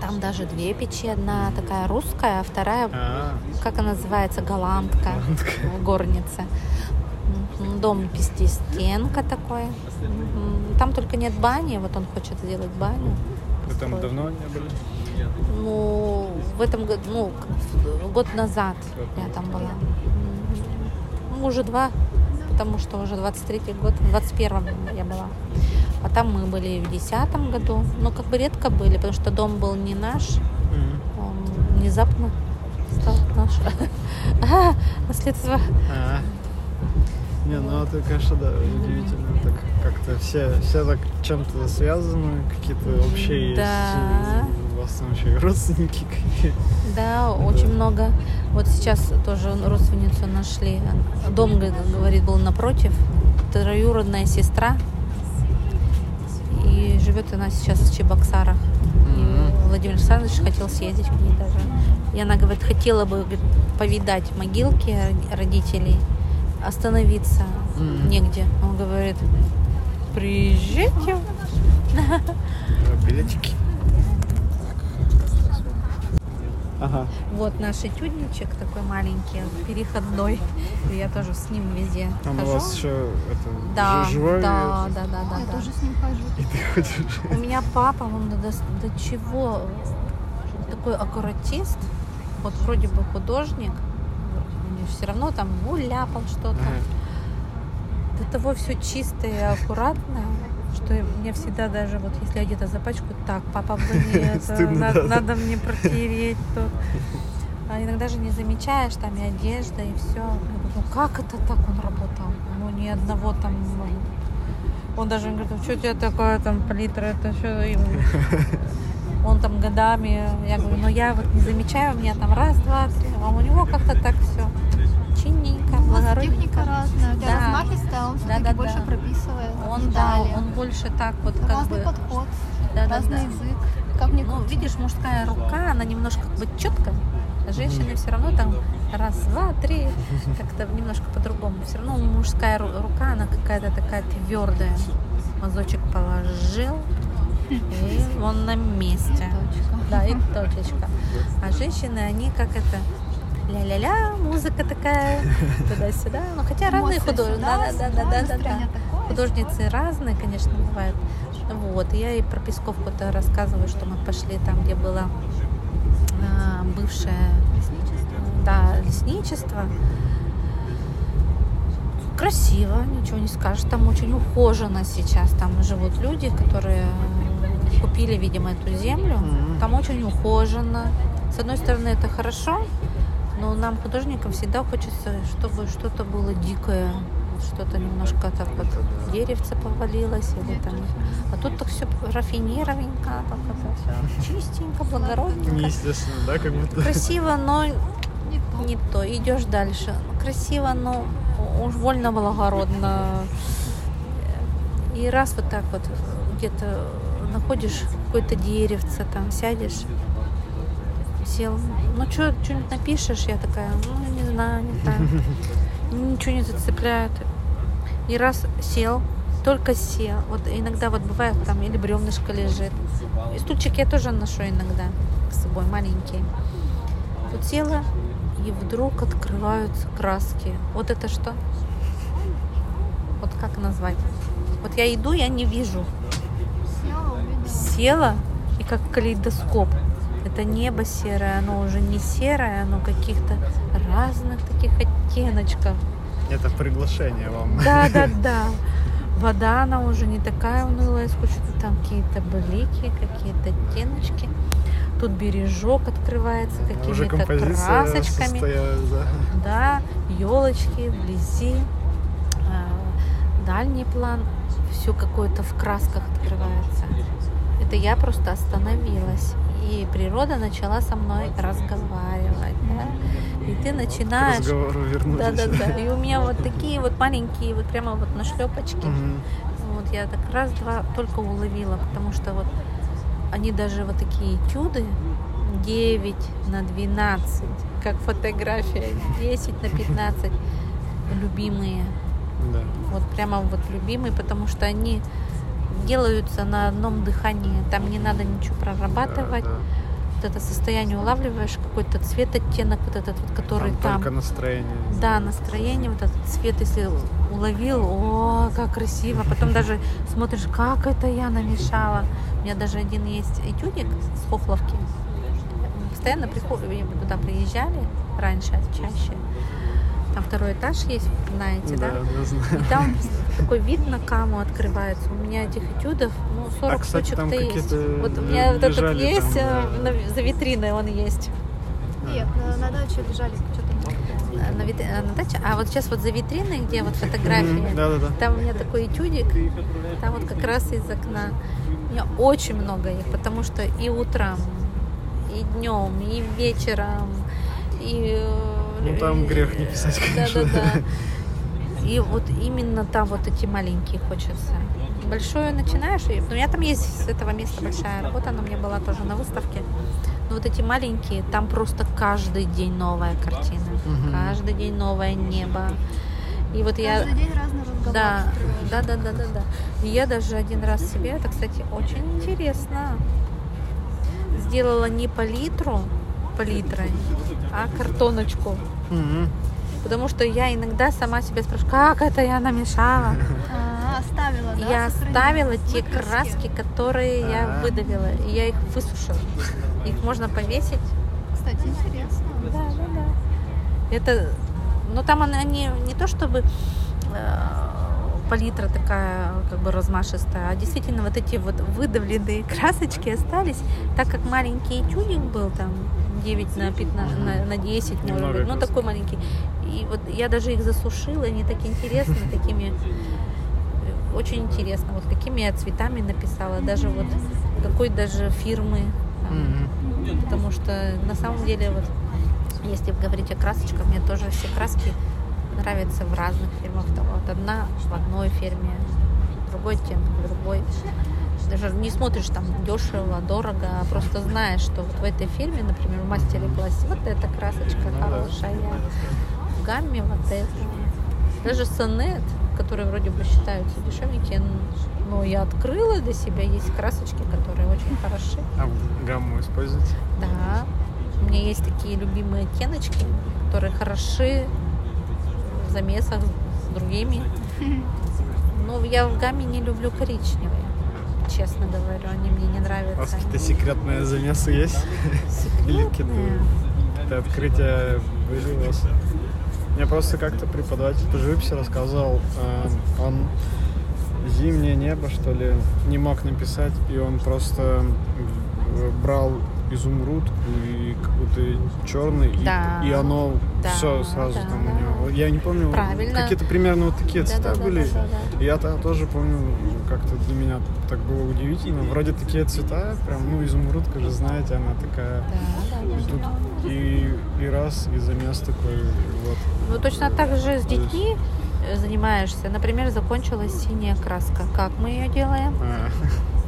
Там даже две печи. Одна такая русская, а вторая, А, как она называется, голландка в горнице. Мгм. Дом пятистенка такой. Мгм. Там только нет бани, вот он хочет сделать баню. вы там давно не были? Ну, в этом году, ну, год назад я там была. Ну, уже два, потому что уже 23-й год, в 21-м я была. А там мы были в 10 году. Но как бы редко были, потому что дом был не наш. Он внезапно стал наш. А, Наследство. А. Не, ну это, конечно, да, удивительно. Так как-то все, все так чем-то связаны, какие-то общие есть. Да. и У вас там еще и родственники какие. Да, очень много. Вот сейчас тоже родственницу нашли. Дом, говорит, был напротив. Троюродная сестра. И живет она сейчас в Чебоксарах. И Мгм. Владимир Александрович хотел съездить к ней даже. И она говорит, хотела бы говорит, повидать могилки ро- родителей, остановиться Мгм. негде. Он говорит, приезжайте. Билетики. Ага. Вот наш этюдничек такой маленький, переходной. И я тоже с ним везде Там у хожу. вас еще это, Да, жи- живой да, да, да, да, Я да. тоже с ним хожу. и ты ходишь. У меня папа, он до, до чего такой аккуратист, вот вроде бы художник, все равно там уляпал что-то. Ага. До того все чистое и аккуратное, что мне всегда даже вот если я где-то запачкаю, так, папа, блин, надо, надо мне протереть тут. А иногда же не замечаешь, там и одежда, и все. Ну как это так он работал? Ну ни одного там. Он даже говорит, «Ну, что у тебя такое там палитра, это что? Он там годами, я говорю, ну я вот не замечаю, у меня там раз, два, три, а у него как-то так все вас благородненько. техника разная, у тебя Да. размахистая, он все-таки Да-да-да. больше прописывает Он, да, детали. он больше так вот как Разный бы... подход, Да, да, разный да. язык. Как ни Ну, видишь, мужская рука, она немножко как бы четкая, а женщины все равно там раз, два, три, как-то немножко по-другому. Все равно мужская ру- рука, она какая-то такая твердая. Мазочек положил, и он на месте. Точка. Да, и точечка. А женщины, они как это ля-ля-ля, музыка такая, туда-сюда. Ну, хотя разные художники. сюда, Да, да, да, сюда, да, да, да. настроение такое, Художницы разные, конечно, бывают. Вот, я и про Песковку-то рассказываю, что мы пошли там, где было а, бывшее да, лесничество. Красиво, ничего не скажешь. Там очень ухоженно сейчас. Там живут люди, которые купили, видимо, эту землю. Там очень ухоженно. С одной стороны, это хорошо, но нам, художникам, всегда хочется, чтобы что-то было дикое, что-то немножко так вот деревце повалилось или там. А тут так все рафинированненько, так это все чистенько, благородненько. Неестественно, да, как будто. Красиво, но Не то. не то. Идешь дальше. Красиво, но уж больно благородно. И раз вот так вот где-то находишь какое-то деревце, там сядешь, сел. Ну что, что-нибудь напишешь? Я такая, ну не знаю, не знаю. Ничего не зацепляет. И раз сел, только сел. Вот иногда вот бывает там или бревнышко лежит. И стульчик я тоже ношу иногда с собой, маленький. Тут села, и вдруг открываются краски. Вот это что? Вот как назвать? Вот я иду, я не вижу. Села, и как калейдоскоп. Это небо серое, оно уже не серое, оно каких-то разных таких оттеночков. Это приглашение вам. Да, да, да. Вода, она уже не такая унылая, скучная. Там какие-то блики, какие-то оттеночки. Тут бережок открывается какими-то красочками. Состоялась, да. да, елочки вблизи. А, дальний план. Все какое-то в красках открывается. Это я просто остановилась. И природа начала со мной разговаривать. Да? И ты начинаешь... Да, да, да. И у меня вот такие вот маленькие, вот прямо вот на шлепочке. Угу. Вот я так раз-два только уловила, потому что вот они даже вот такие этюды 9 на 12, как фотография 10 на 15 любимые. Да. Вот прямо вот любимые, потому что они делаются на одном дыхании. Там не надо ничего прорабатывать. Да, да. Вот это состояние улавливаешь, какой-то цвет, оттенок, вот этот вот, который там. Только там. настроение. Да, настроение, вот этот цвет, если уловил, о, как красиво. Потом даже смотришь, как это я намешала. У меня даже один есть этюдик с Хохловки. Постоянно приходим, туда приезжали раньше, чаще. Там второй этаж есть, знаете, да? Да, да знаю. И там такой вид на каму открывается. У меня этих этюдов, ну, 40 а, кстати, штучек-то есть. Вот у меня вот этот есть, там, да. на, за витриной он есть. Нет, на, на даче лежали что-то на, на, на даче. А вот сейчас вот за витриной, где вот фотографии, да, да, да. там у меня такой этюдик, там вот как раз из окна. У меня очень много их, потому что и утром, и днем, и вечером, и... Э, ну там грех не писать, конечно. Да, да, да. И вот именно там вот эти маленькие хочется. Большое начинаешь, и, ну, у меня там есть с этого места большая работа, она меня была тоже на выставке. Но вот эти маленькие, там просто каждый день новая картина, угу. каждый день новое небо. И вот Каждый я... день разный разговор. Да, да, да, да, да, да. И я даже один раз себе, это, кстати, очень интересно, сделала не палитру, палитрой, а картоночку. Угу. Потому что я иногда сама себя спрашиваю, как это я намешала. А, оставила, да? Я оставила те краски, которые я выдавила, и я их высушила. Их можно повесить. Кстати, интересно. Да, да, да. Это, но там они не то чтобы э, палитра такая как бы размашистая, а действительно вот эти вот выдавленные красочки остались, так как маленький тюнинг был там 9 на 15, на, на 10, может быть, ну такой маленький. И вот я даже их засушила, они так интересны, такими очень интересно, вот какими я цветами написала, даже вот какой даже фирмы, там, потому что на самом деле вот если говорить о красочках, мне тоже все краски нравится в разных фирмах. Вот одна в одной фирме, другой тем другой. Даже не смотришь там дешево, дорого, а просто знаешь, что вот в этой фирме, например, в мастере классе вот эта красочка ну, хорошая, в гамме вот это. Даже сонет, которые вроде бы считаются дешевенькие, но я открыла для себя, есть красочки, которые очень хороши. А гамму используете? Да. У меня есть такие любимые оттеночки, которые хороши замесах с другими. Но я в гамме не люблю коричневые, честно говорю, они мне не нравятся. У вас какие-то секретные замесы есть? Секретные? Это открытие были у вас? Мне просто как-то преподаватель по живописи рассказывал, э, он зимнее небо, что ли, не мог написать, и он просто брал изумрудку и какой-то черный, да. и, и оно да, все сразу да, там у него. Я не помню, какие-то примерно вот такие да, цвета да, были. Да, да, да. Я -то тоже помню, как-то для меня так было удивительно. Вроде такие цвета, прям, ну, изумрудка же, знаете, она такая. Да, да, и тут и, и раз, и замес такой, вот. Ну, точно так же с детьми э, занимаешься. Например, закончилась синяя краска. Как мы ее делаем? А.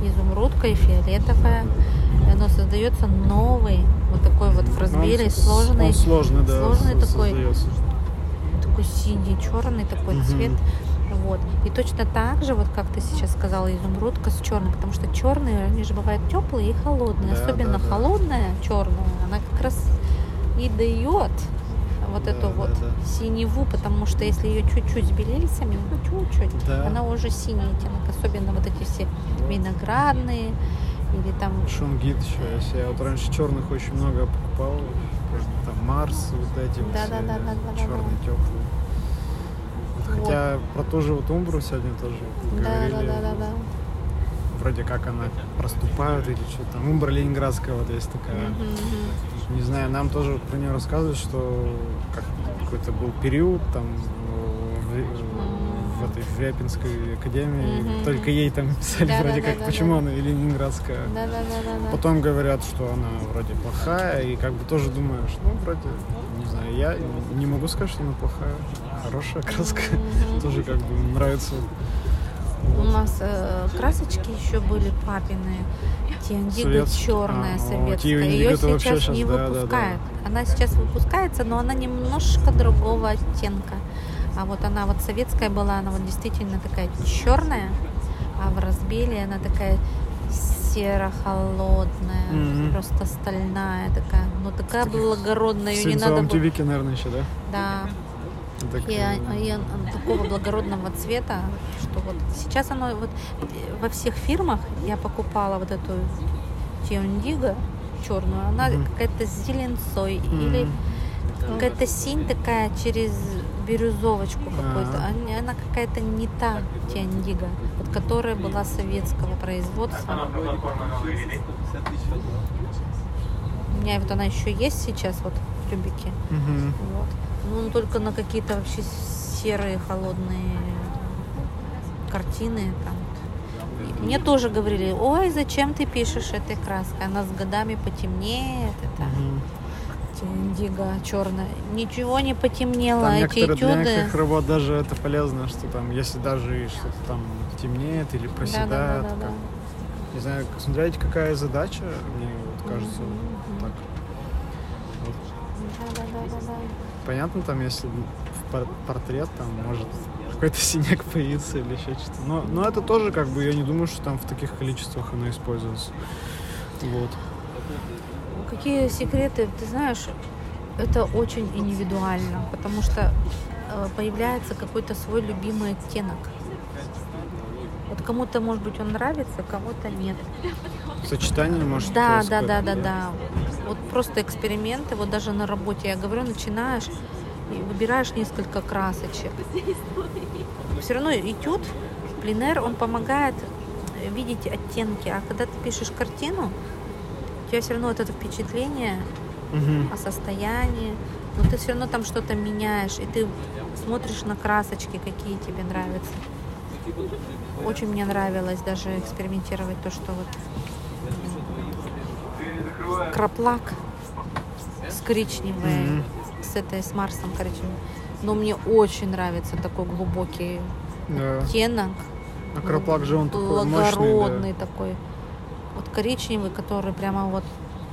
Изумрудка и фиолетовая и оно создается новый, вот такой вот в размере, он, сложный, он сложный, да, сложный такой, такой синий, черный такой угу. цвет. Вот. И точно так же, вот как ты сейчас сказала, изумрудка с черным, потому что черные, они же бывают теплые и холодные. Да, Особенно да, да. холодная черная, она как раз и дает вот Да, эту да, вот да. синеву, потому что если ее чуть-чуть с белильцами, ну чуть-чуть, Да. она уже синий оттенок, особенно вот эти все виноградные или там Шунгит еще. Если я вот раньше черных очень много покупал, там Марс, вот эти вот Да, все да, да, да, да, да, черные теплые. Вот Вот. Хотя про ту же вот Умбру сегодня тоже да, да, говорили. да, да, да. Вроде как она проступает или что там. Умбра ленинградская вот есть такая. Мгм. Не знаю, нам тоже про нее рассказывают, что как какой-то был период там в этой в Ряпинской академии, Мгм. только ей там писали Да, вроде да, как, да, да, почему да. она и ленинградская. Да, да, да, да, да. Потом говорят, что она вроде плохая, и как бы тоже думаешь, ну, вроде, не знаю, я не могу сказать, что она плохая. Хорошая краска. Мгм. Тоже как бы нравится. У нас э, красочки еще были папины. Тиандига Совет- черная а, советская. Ее сейчас щас, не да, да, да. выпускают. Она сейчас выпускается, но она немножко другого оттенка. А вот она вот советская была, она вот действительно такая черная, а в разбеле она такая серо-холодная, Мгм. просто стальная такая, ну такая благородная, ее не надо тюбике, наверное, еще, да? да, Так, и, э, и он- он такого благородного цвета, что вот сейчас оно вот э, во всех фирмах я покупала вот эту Тиондиго черную, она Мгм. какая-то зеленцой или Мгм. какая-то синь такая через бирюзовочку какой-то. Ага. Они- Она какая-то не та Тиандига, вот которая была советского производства. У меня вот она еще есть сейчас вот в тюбике. Мгм. Вот. Ну, только на какие-то вообще серые, холодные картины. Там. И Мне тоже говорили, ой, зачем ты пишешь этой краской? Она с годами потемнеет. Это Мгм. индиго черная. Ничего не потемнело. Там Эти некоторые, для этюды. некоторых работ даже это полезно, что там, если даже что-то там темнеет или Да, проседает, да, да, да, как- да. не знаю, смотрите, какая задача, мне вот кажется, мгм. так. Вот Да, да, да, да, да. понятно, там, если пор- портрет, там может какой-то синяк появиться или еще что-то. Но, но это тоже, как бы, я не думаю, что там в таких количествах оно используется. Вот. Какие секреты, ты знаешь, это очень индивидуально, потому что э, появляется какой-то свой любимый оттенок. Вот кому-то, может быть, он нравится, кому-то нет. Сочетание может Да, да, да, да, да. Вот просто эксперименты, вот даже на работе, я говорю, начинаешь и выбираешь несколько красочек. Все равно этюд, пленер, он помогает видеть оттенки. А когда ты пишешь картину, тебя все равно вот это впечатление Мгм. о состоянии, но ты все равно там что-то меняешь, и ты смотришь на красочки, какие тебе нравятся. Очень мне нравилось даже экспериментировать то, что вот краплак с коричневой, Мгм. с этой с Марсом коричневой. Но мне очень нравится такой глубокий Да. оттенок. А краплак же он такой мощный, да. такой. Вот коричневый, который прямо вот,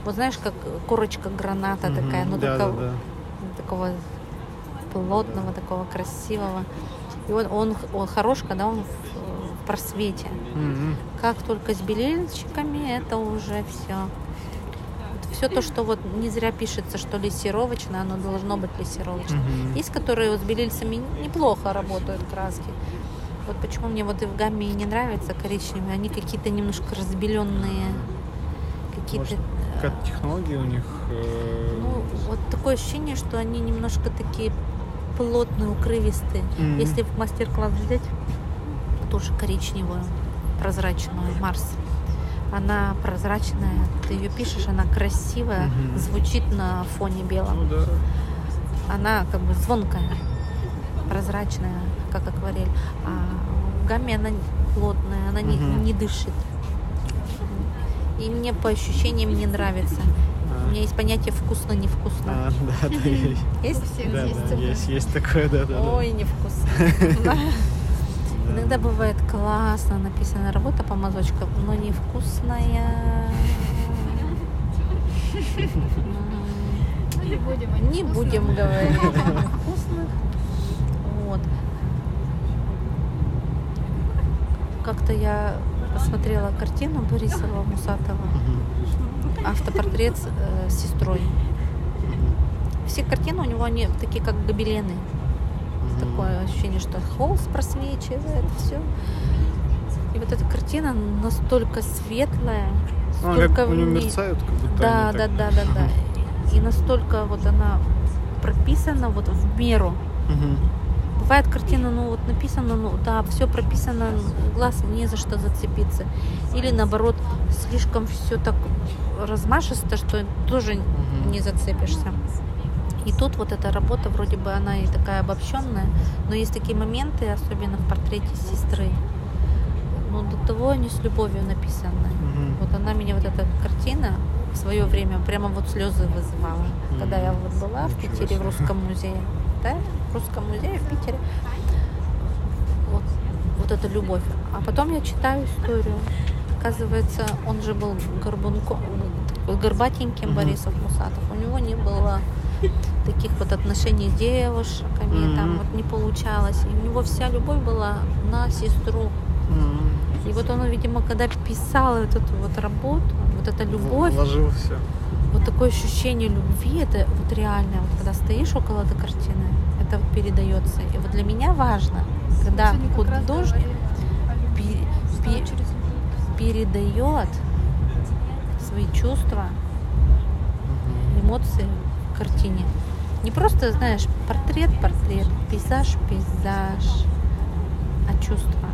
вот знаешь, как корочка граната Мгм. такая, ну да, такого, да, да. такого плотного, такого красивого. И он, он, он хорош, когда он в, в просвете. Мгм. Как только с белильщиками, это уже все. все то, что вот не зря пишется, что лессировочно, оно должно быть лессировочным. Мгм. Есть, которые вот с белильцами неплохо работают краски. Вот почему мне вот и в гамме не нравятся коричневые, они какие-то немножко разбеленные, какие-то... Может, Какая-то технология у них. э, Ну, вот такое ощущение, что они немножко такие плотные, укрывистые. Мгм. Если в мастер-класс взять тоже коричневую, прозрачную, Марс, она прозрачная, ты ее пишешь, она красивая, Мгм. звучит на фоне белом. Ну да. Она как бы звонкая, прозрачная, как акварель. А в гамме она плотная, она не, Мгм. не дышит. И мне по ощущениям не нравится. А. У меня есть понятие вкусно-невкусно. А, да, да, есть. Есть? У всех Да, есть да, такое. есть, есть такое, да, да. да. Ой, невкусно. Иногда бывает классно написана работа по мазочкам, но невкусная. Ну, не будем. Не говорить невкусных. Вот. Как-то я посмотрела картину Борисова Мусатова, угу. автопортрет с, э, с сестрой. Все картины у него они такие как гобелены. Угу. Такое ощущение, что холст просвечивает, все. И вот эта картина настолько светлая, ну, столько как у него мерцают, как будто да, да, так... да, да, да. И настолько вот она прописана вот в меру. Угу. Бывает картина, ну вот написано, ну да, все прописано, глаз не за что зацепиться. Или наоборот, слишком все так размашисто, что тоже угу. не зацепишься. И тут вот эта работа, вроде бы она и такая обобщенная, но есть такие моменты, особенно в портрете сестры, ну, до того они с любовью написаны. Угу. Вот она меня, вот эта картина в свое время прямо вот слезы вызывала. Угу. Когда я вот была в Питере в Русском музее. Да, в Русском музее в Питере. Вот, вот эта любовь. А потом я читаю историю. Оказывается, он же был горбунко, горбатеньким, угу. Борисов Мусатов. У него не было таких вот отношений с девушками, mm-hmm. там вот не получалось. И у него вся любовь была на сестру. Mm-hmm. И вот он, видимо, когда писал эту вот работу, вот эта любовь, вложил все. Вот такое ощущение любви, это вот реально, вот когда стоишь около этой картины, это вот передается. И вот для меня важно, когда художник пи- пи- передает свои чувства, эмоции в картине. Не просто, знаешь, портрет, портрет, пейзаж, пейзаж, а чувства.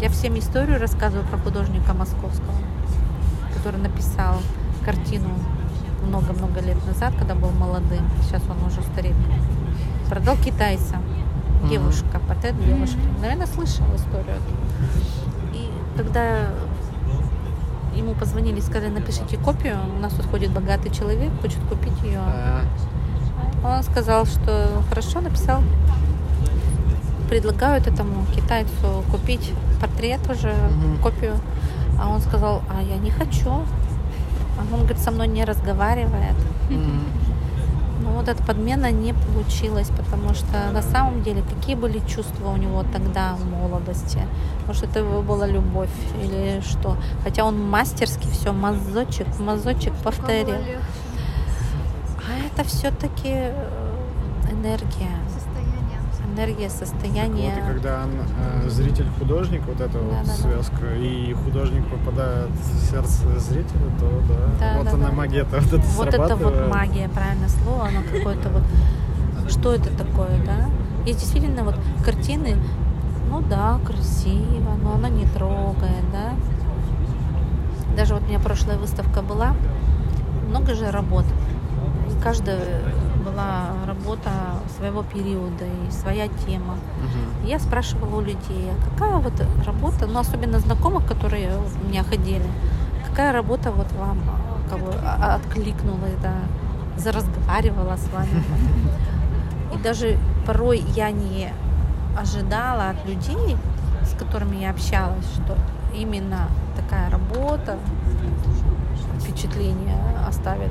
Я всем историю рассказываю про художника московского, который написал картину много-много лет назад, когда был молодым. Сейчас он уже старик. Продал китайца. Девушка, портрет девушки. Наверное, слышал историю. И когда ему позвонили и сказали, напишите копию, у нас тут ходит богатый человек, хочет купить ее. А. Он сказал, что хорошо, написал предлагают этому китайцу купить портрет уже, угу. копию. А он сказал, а я не хочу. Он говорит, со мной не разговаривает. Угу. Ну вот эта подмена не получилась, потому что на самом деле какие были чувства у него тогда в молодости? Может это его была любовь или что? Хотя он мастерски все мазочек, мазочек повторил. А это все-таки э, энергия энергия, состояние. Вот, и когда э, зритель художник, вот эта да, вот да, связка, да. и художник попадает в сердце зрителя, то да, да вот да, она да. магия это вот это Вот это вот магия, правильное слово, оно какое-то вот, что это такое, да? Есть действительно вот картины, ну да, красиво, но она не трогает, да? Даже вот у меня прошлая выставка была, много же работ. Каждая была работа своего периода и своя тема. Угу. Я спрашивала у людей, а какая вот работа, ну особенно знакомых, которые у меня ходили, какая работа вот вам как бы, откликнула, да, заразговаривала с вами. И даже порой я не ожидала от людей, с которыми я общалась, что именно такая работа впечатление оставит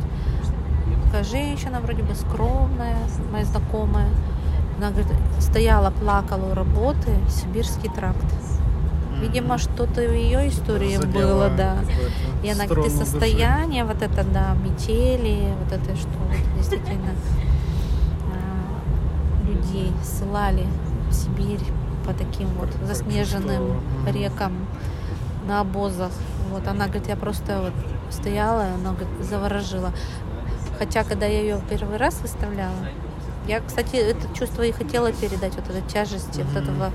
такая женщина, вроде бы скромная, моя знакомая. Она говорит, стояла, плакала у работы, Сибирский тракт. Видимо, что-то в ее истории Задела было, да. И она говорит, состояние вот это, да, метели, вот это что, вот, действительно, а, людей ссылали в Сибирь по таким вот заснеженным рекам на обозах. Вот она говорит, я просто вот стояла, она говорит, заворожила. Хотя, когда я ее первый раз выставляла, я, кстати, это чувство и хотела передать, вот этой тяжести, mm-hmm. вот этого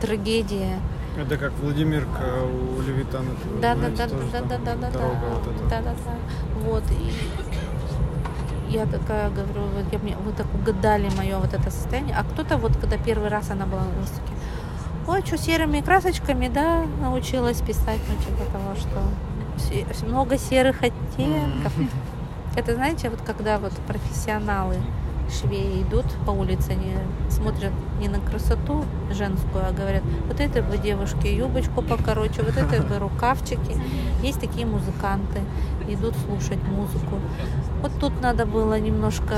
трагедии. Это как Владимирка у Левитана. Да, да, да, да, да, да, да, да, да, да, да, да. Вот. И я такая говорю, вот я, мне, вы так угадали мое вот это состояние. А кто-то вот, когда первый раз она была на выставке, ой, что серыми красочками, да, научилась писать, ну, типа того, что много серых оттенков. Это, знаете, вот когда вот профессионалы швеи идут по улице, они смотрят не на красоту женскую, а говорят, вот это бы девушке юбочку покороче, вот это бы рукавчики. Есть такие музыканты, идут слушать музыку. Вот тут надо было немножко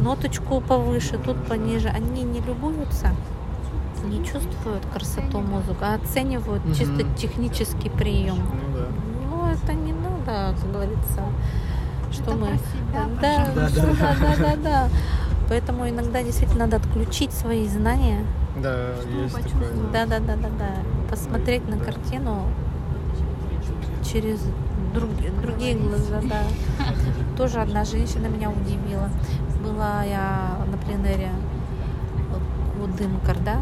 ноточку повыше, тут пониже. Они не любуются. не чувствуют красоту музыки, а оценивают угу. чисто технический прием. Ну да. Ну это не надо, как говорится, что мы. да, Да, да. да, да. Поэтому иногда действительно надо отключить свои знания. Да, есть такое. Да, да, да, да, да. Посмотреть на картину через друг- другие глаза, да. Тоже одна женщина меня удивила. Была я на пленэре у Дымкар, да?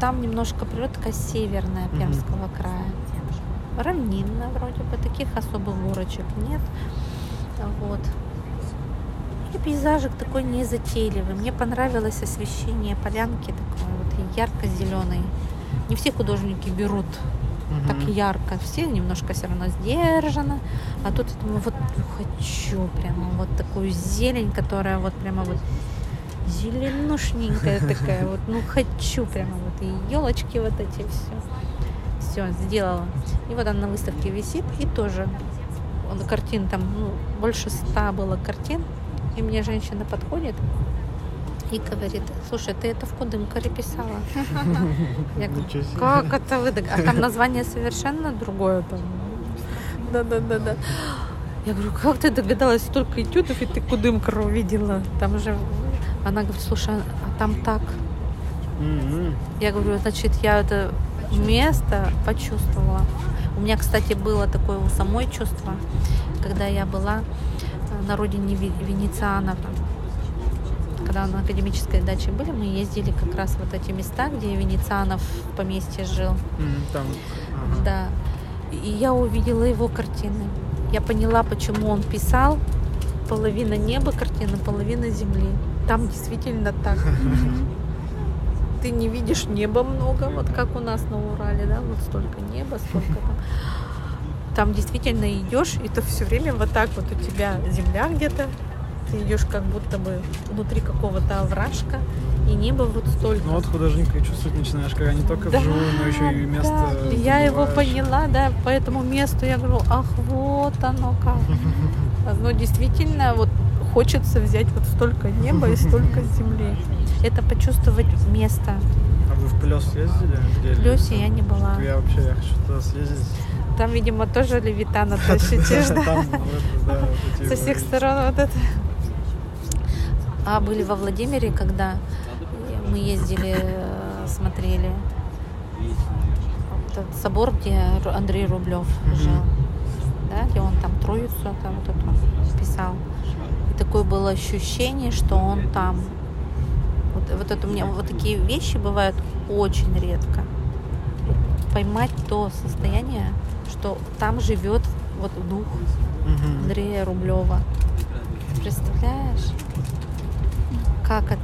Там немножко природа такая северная. Пермского края. Равнинно вроде бы, таких особых горочек нет. Вот. И пейзажик такой незатейливый. Мне понравилось освещение полянки такое вот ярко-зеленый. Не все художники берут Мгм. так ярко. Все немножко все равно сдержанно. А тут я думаю, вот ну, хочу прямо вот такую зелень, которая вот прямо вот зеленушненькая такая. Вот, ну хочу прямо вот и елочки вот эти все. Все, сделала. И вот она на выставке висит. И тоже он, картин там ну, больше ста было картин. И мне женщина подходит и говорит, слушай, ты это в Кудымкаре писала? Я говорю, как это вы? А там название совершенно другое. Там. Да, да, да, да. Я говорю, как ты догадалась столько этюдов, и ты Кудымкар увидела? Там же... Она говорит, слушай, а там так. Я говорю, значит, я это место почувствовала. У меня, кстати, было такое у самой чувство, когда я была э, на родине Ве- венецианов. Когда на академической даче были, мы ездили как раз вот эти места, где Венецианов в поместье жил. Там. ага. Да. И я увидела его картины. Я поняла, почему он писал половина неба картины, половина земли. Там действительно так. Ты не видишь неба много, вот как у нас на Урале, да, вот столько неба, столько там. Там действительно идешь, и ты все время вот так вот у тебя земля где-то, ты идешь как будто бы внутри какого-то овражка, и небо вот столько. Ну вот художника и чувствовать начинаешь, когда не только Да, вживую, но еще и место. да. Я его поняла, да, по этому месту я говорю, ах, вот оно как. Но действительно, вот хочется взять вот столько неба и столько земли. Это почувствовать место. А вы в Плес ездили? Где В Плесе я не была. Я вообще я хочу туда съездить. Там, видимо, тоже левитана тащите, да? Там, вот, да, вот эти Со всех сторон вот это. А были во Владимире, когда мы ездили, э, смотрели этот собор, где Андрей Рублев жил, да, где он там Троицу там вот эту писал. Такое было ощущение, что он там. Вот, вот это у меня вот такие вещи бывают очень редко. Поймать то состояние, что там живет вот дух. Андрея Рублева. Представляешь? Как это?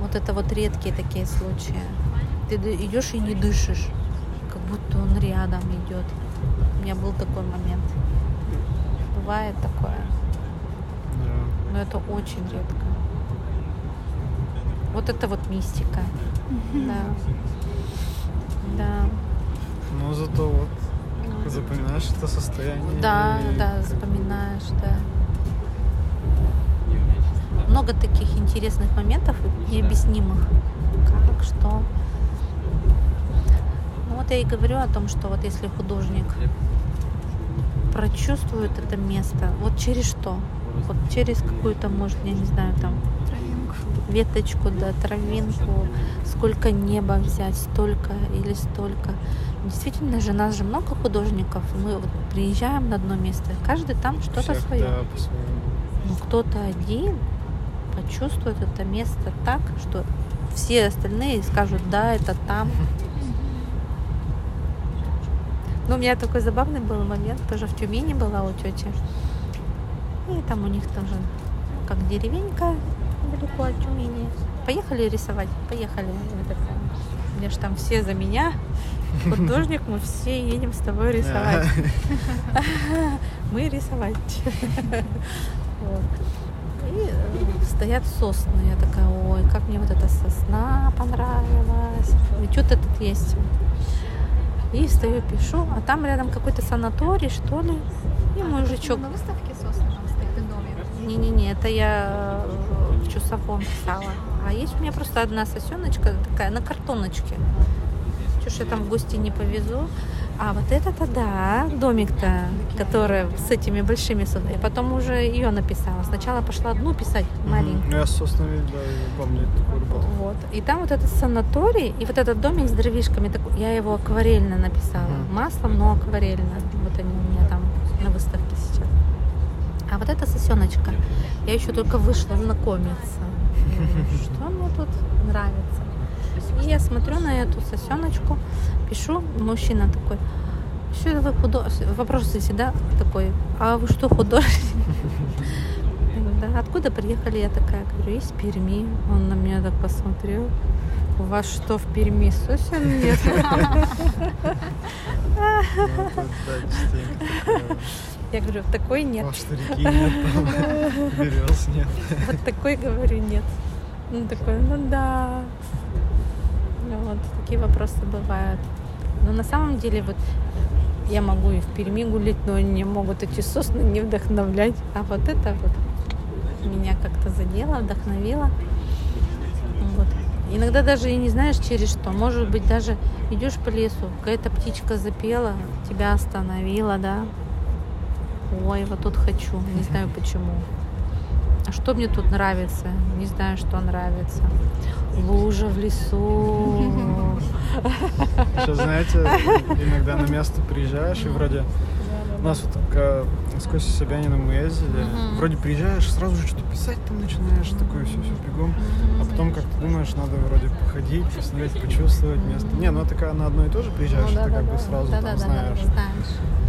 Вот это вот редкие такие случаи. Ты идешь и не дышишь, как будто он рядом идет. У меня был такой момент. Бывает такое. Но это очень редко. Вот это вот мистика. Да. Да. Но зато вот запоминаешь это состояние. Да, и да, вспоминаешь, да. Много таких интересных моментов и необъяснимых. Как, что. Ну вот я и говорю о том, что вот если художник прочувствует это место, вот через что? Вот через какую-то, может, я не знаю, там веточку, да, травинку, сколько неба взять, столько или столько. Действительно же, нас же много художников, мы вот приезжаем на одно место, каждый там что-то свое. Да. Но кто-то один почувствует это место так, что все остальные скажут, да, это там. Ну, у меня такой забавный был момент, тоже в Тюмени была у тети. И там у них тоже как деревенька недалеко от Тюмени. Поехали рисовать? Поехали. Я же там все за меня. Художник, мы все едем с тобой рисовать. Мы рисовать. И э, стоят сосны. Я такая, ой, как мне вот эта сосна понравилась. Что-то тут есть. И стою, пишу, а там рядом какой-то санаторий, что ли. И мужичок. На выставке сосны это я э, в часовом писала. А есть у меня просто одна сосеночка такая на картоночке. Ж я там в гости не повезу. А вот это-то да, домик-то, который с этими большими соснами. Потом уже ее написала. Сначала пошла одну писать, маленькую. Ну, я с соснами, да, помню такую работу. Вот. И там вот этот санаторий, и вот этот домик с дровишками, такой- я его акварельно написала. Маслом, но акварельно. Вот они у меня там на выставке сейчас. А вот эта сосеночка, я еще только вышла знакомиться. Что мне тут нравится? И я смотрю на эту сосеночку, пишу, мужчина такой, что это вы художник? Вопрос всегда такой, а вы что, художник? Да, откуда приехали? Я такая говорю, из Перми. Он на меня так посмотрел. У вас что, в Перми сосен нет? Я говорю, такой нет. О, старики нет, берез нет. Вот такой, говорю, нет. Ну, такой, ну да. Ну, Вот, такие вопросы бывают. Но на самом деле, вот, я могу и в Перми гулять, но не могут эти сосны не вдохновлять. А вот это вот меня как-то задело, вдохновило. Вот. Иногда даже и не знаешь через что. Может быть, даже идешь по лесу, какая-то птичка запела, тебя остановила, да. Ой, вот тут хочу, не знаю почему. А что мне тут нравится? Не знаю, что нравится. Лужа в лесу. Сейчас, знаете, иногда на место приезжаешь, и вроде у нас вот к, с Костей Собяниным мы ездили, Мгм. вроде приезжаешь, сразу же что-то писать там начинаешь, такое все, все бегом, а потом как ты думаешь, надо вроде походить, посмотреть, почувствовать место. Не, ну когда на одно и то же приезжаешь, Ну, ты как бы сразу там знаешь.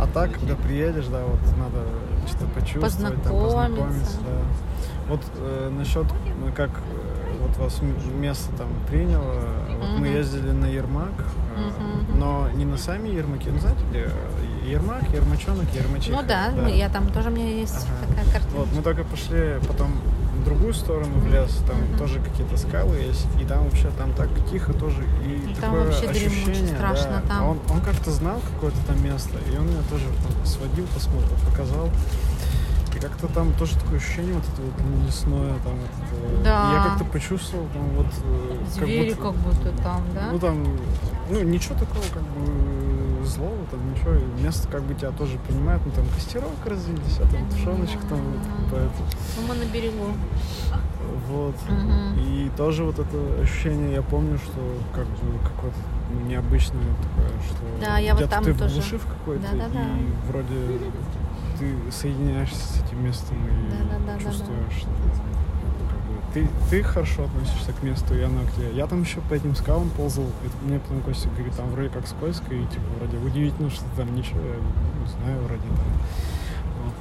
А так, когда приедешь, да, вот надо что-то почувствовать, там, Познакомиться. познакомиться, да. Вот э, насчет, ну, как э, вот вас место там приняло, вот мы Мгм. ездили на Ермак, э, Мгм. но не на сами Ермаки, ну знаете, где э, Ермак, Ермачонок, Ермачиха. Ну да, мы- я там тоже у меня есть Ага. такая картина. Вот, мы только пошли потом в другую сторону в лес, там Мгм. тоже какие-то скалы есть, и там вообще там так тихо тоже, и Там такое вообще дремуче, ощущение, страшно да. там. Он, он как-то знал какое-то там место, и он меня тоже там сводил, посмотрел, показал. И как-то там тоже такое ощущение вот это вот лесное, там вот это. Да. И я как-то почувствовал там вот э, как Звери будто- как будто там, да? ну там, ну ничего такого как бы злого, там ничего, и место как бы тебя тоже понимает, ну там костерок развились, а там тушеночек там вот, поэтому. Ну, мы на берегу. Вот. Мгм. И тоже вот это ощущение, я помню, что как бы какое-то необычное такое, что Да, я вот там ты тоже. в глуши в какой-то, Да-да-да. и вроде ты соединяешься с этим местом и Да-да-да-да-да. чувствуешь, что как бы, ты, ты хорошо относишься к месту, и оно к тебе. Я там еще по этим скалам ползал, и мне потом Костя говорит, там вроде как скользко, и типа вроде удивительно, что там ничего, я не знаю, вроде там. Вот.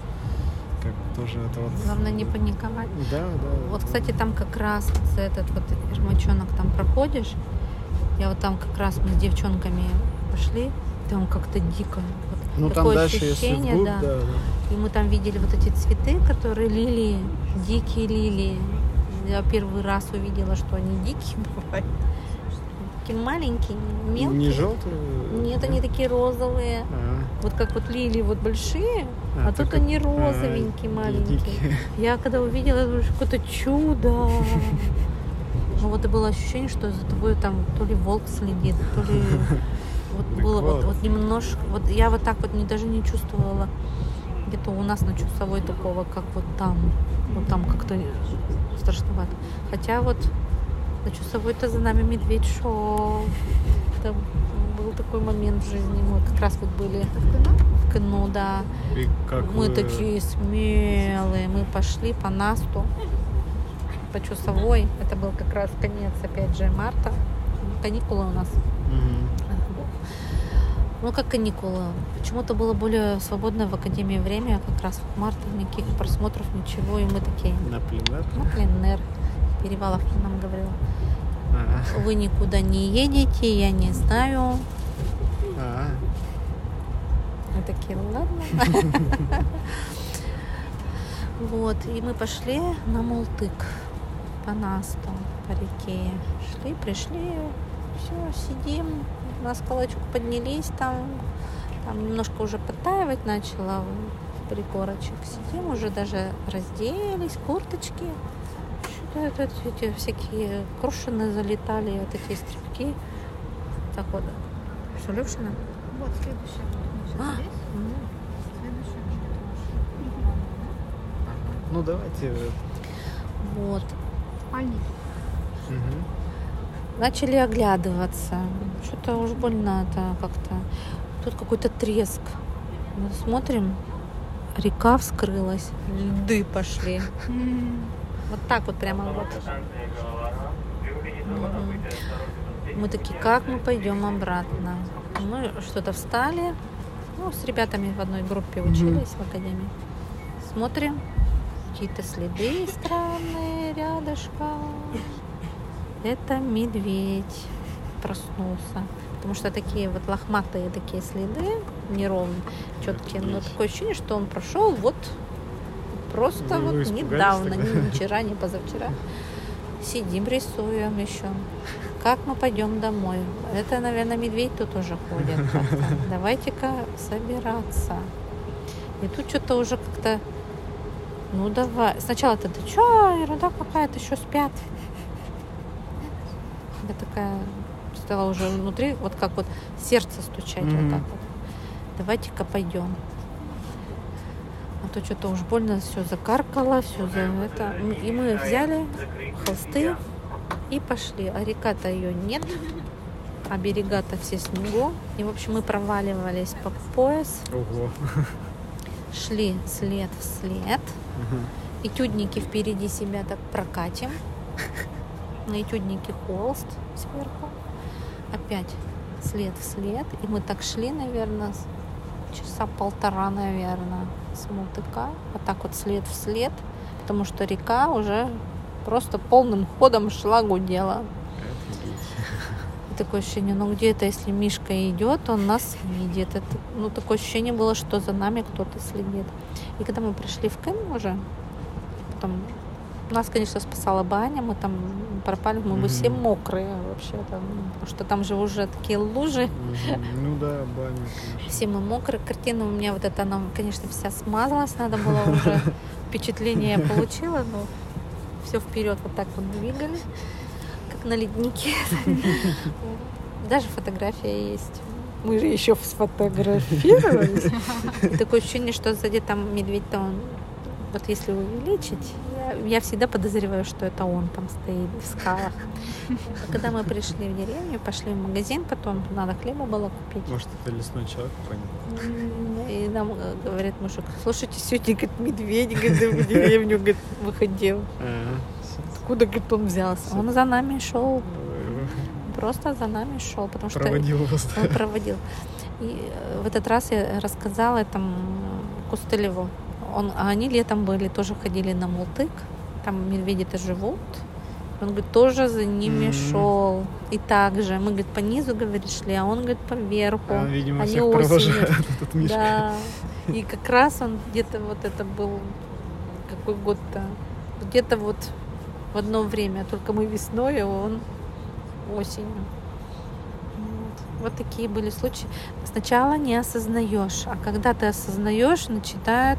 Как тоже это вот... Главное не паниковать. Да, да. Вот, кстати, там как раз этот вот ермачонок там проходишь. Я вот там как раз мы с девчонками пошли. Там как-то дико. Вот Ну там такое дальше, если ощущение, вглубь, да. да, да. И мы там видели вот эти цветы, которые лилии, дикие лилии. Я первый раз увидела, что они дикие бывают. Такие маленькие, мелкие. Не желтые? Нет, они такие розовые. А, Вот как вот лилии вот большие, а, а, тут они а, розовенькие, маленькие. дикие. Я когда увидела, думаю, какое-то чудо. Ну вот и было ощущение, что за тобой там то ли волк следит, то ли вот Так было вот, вот. вот немножко, вот я вот так вот не, даже не чувствовала где-то у нас на часовой такого, как вот там, вот там как-то страшновато. Хотя вот на часовой-то за нами медведь шел. Это был такой момент в жизни. Мы как раз вот были в кино, да. И как Мы вы- такие смелые. Мы пошли по Насту, по часовой. Это был как раз конец, опять же, марта. Каникулы у нас. Мгм. Ну, как каникулы. Почему-то было более свободное в Академии время, как раз в марте, никаких просмотров, ничего. И мы такие, На пленэр? ну, пленэр. Перевалов нам говорил. А, Вы никуда не едете, я не знаю. а. Мы такие, ладно. Вот, и мы пошли на Мултык по Насту, по реке. Шли, пришли, все, сидим, на скалочку поднялись там, там немножко уже подтаивать начало пригорочек. Сидим, уже даже разделись, курточки. это, эти всякие крушины залетали, вот эти стрибки. Так вот. Что, Левшина? Вот следующая. А, Здесь. м. Следующая. Ну, давайте... Вот. Спальник. мгм. Начали оглядываться. Что-то уж больно это как-то. Тут какой-то треск. Мы смотрим, река вскрылась, льды пошли. Вот так вот прямо вот. Мы такие, как мы пойдем обратно? Мы что-то встали, ну, с ребятами в одной группе учились в академии. Смотрим, какие-то следы странные рядышком. Это медведь проснулся. Потому что такие вот лохматые такие следы, неровные, четкие. Но такое ощущение, что он прошел вот просто Вы- вы вот недавно, тогда? ни вчера, ни позавчера. Сидим, рисуем еще. Как мы пойдем домой? Это, наверное, медведь тут уже ходит. Давайте-ка собираться. И тут что-то уже как-то, ну давай. Сначала ты, ты что, ерунда какая-то, еще спят. Я такая стала уже внутри, вот как вот сердце стучать вот Мгм. так вот. Давайте-ка пойдем. А то что-то уж больно все закаркало, все за это. И мы взяли холсты и пошли. А река-то ее нет, а берега-то все снегу. И, в общем, мы проваливались по пояс, Ого. шли след в след. Мгм. Этюдники впереди себя так прокатим. На этюднике холст сверху. Опять след в след. И мы так шли, наверное, часа полтора, наверное, с Мултыка. Вот так вот след в след. Потому что река уже просто полным ходом шла, гудела. Такое ощущение, ну где это, если Мишка идет, он нас видит. Это, ну, такое ощущение было, что за нами кто-то следит. И когда мы пришли в Кэм уже, потом нас, конечно, спасала баня, мы там пропали, мы бы все мокрые вообще там, потому что там же уже такие лужи. Ну да, баня, конечно. все мы мокрые. Картина у меня вот эта, она, конечно, вся смазалась, надо было уже впечатление получила, но все вперед вот так вот двигали, как на леднике. Даже фотография есть. Мы же еще сфотографировались. И такое ощущение, что сзади там медведь-то он вот если увеличить, я, я всегда подозреваю, что это он там стоит в скалах. Когда мы пришли в деревню, пошли в магазин, потом надо хлеба было купить. Может, это лесной человек, понятно. М, И нам э, говорит мужик, слушайте, сегодня, говорит, медведь говорит, в деревню говорит, выходил. Откуда, говорит, он взялся? Он за нами шел, просто за нами шел, потому что Проводил вас. он проводил. И э, в этот раз я рассказала этому Кустылеву. Он, а они летом были, тоже ходили на Мултык. Там медведи-то живут. Он, говорит, тоже за ними Мгм. шел. И так же. Мы, говорит, по низу, говорит, шли, а он, говорит, поверху. А, видимо, Они всех осенью. провожает этот Мишка. Да. И как раз он где-то вот это был какой год-то? Где-то вот в одно время. Только мы весной, а он осенью. Вот. Вот такие были случаи. Сначала не осознаешь, а когда ты осознаешь, начинает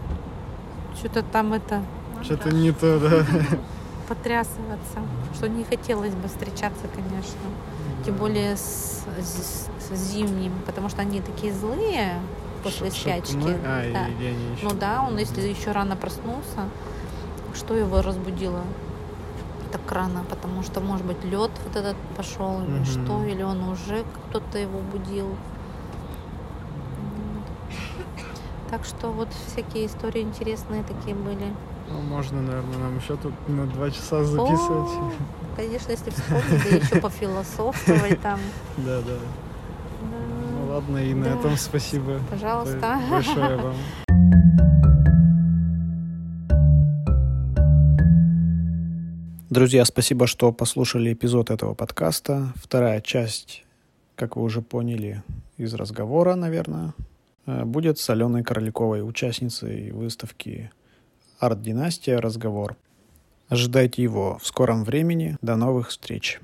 что-то там это Что-то не то, да. потрясываться, что не хотелось бы встречаться, конечно. Тем более с, с- с зимним, потому что они такие злые после Ш- спячки. шатуны? А, да. и- и они еще- Ну да, он если еще рано проснулся, что его разбудило так рано, потому что, может быть, лед вот этот пошел или Мгм. что, или он уже кто-то его будил. Вот. Так что вот всякие истории интересные такие были. Ну, можно, наверное, нам еще тут на два часа записывать. О, конечно, если вспомнить, да еще пофилософствовать там. Да, да. Ну ладно, и на этом спасибо Пожалуйста. большое вам. Друзья, спасибо, что послушали эпизод этого подкаста. Вторая часть, как вы уже поняли из разговора, наверное, будет с Аленой Короликовой, участницей выставки «Арт-династия. Разговор». Ожидайте его в скором времени. До новых встреч.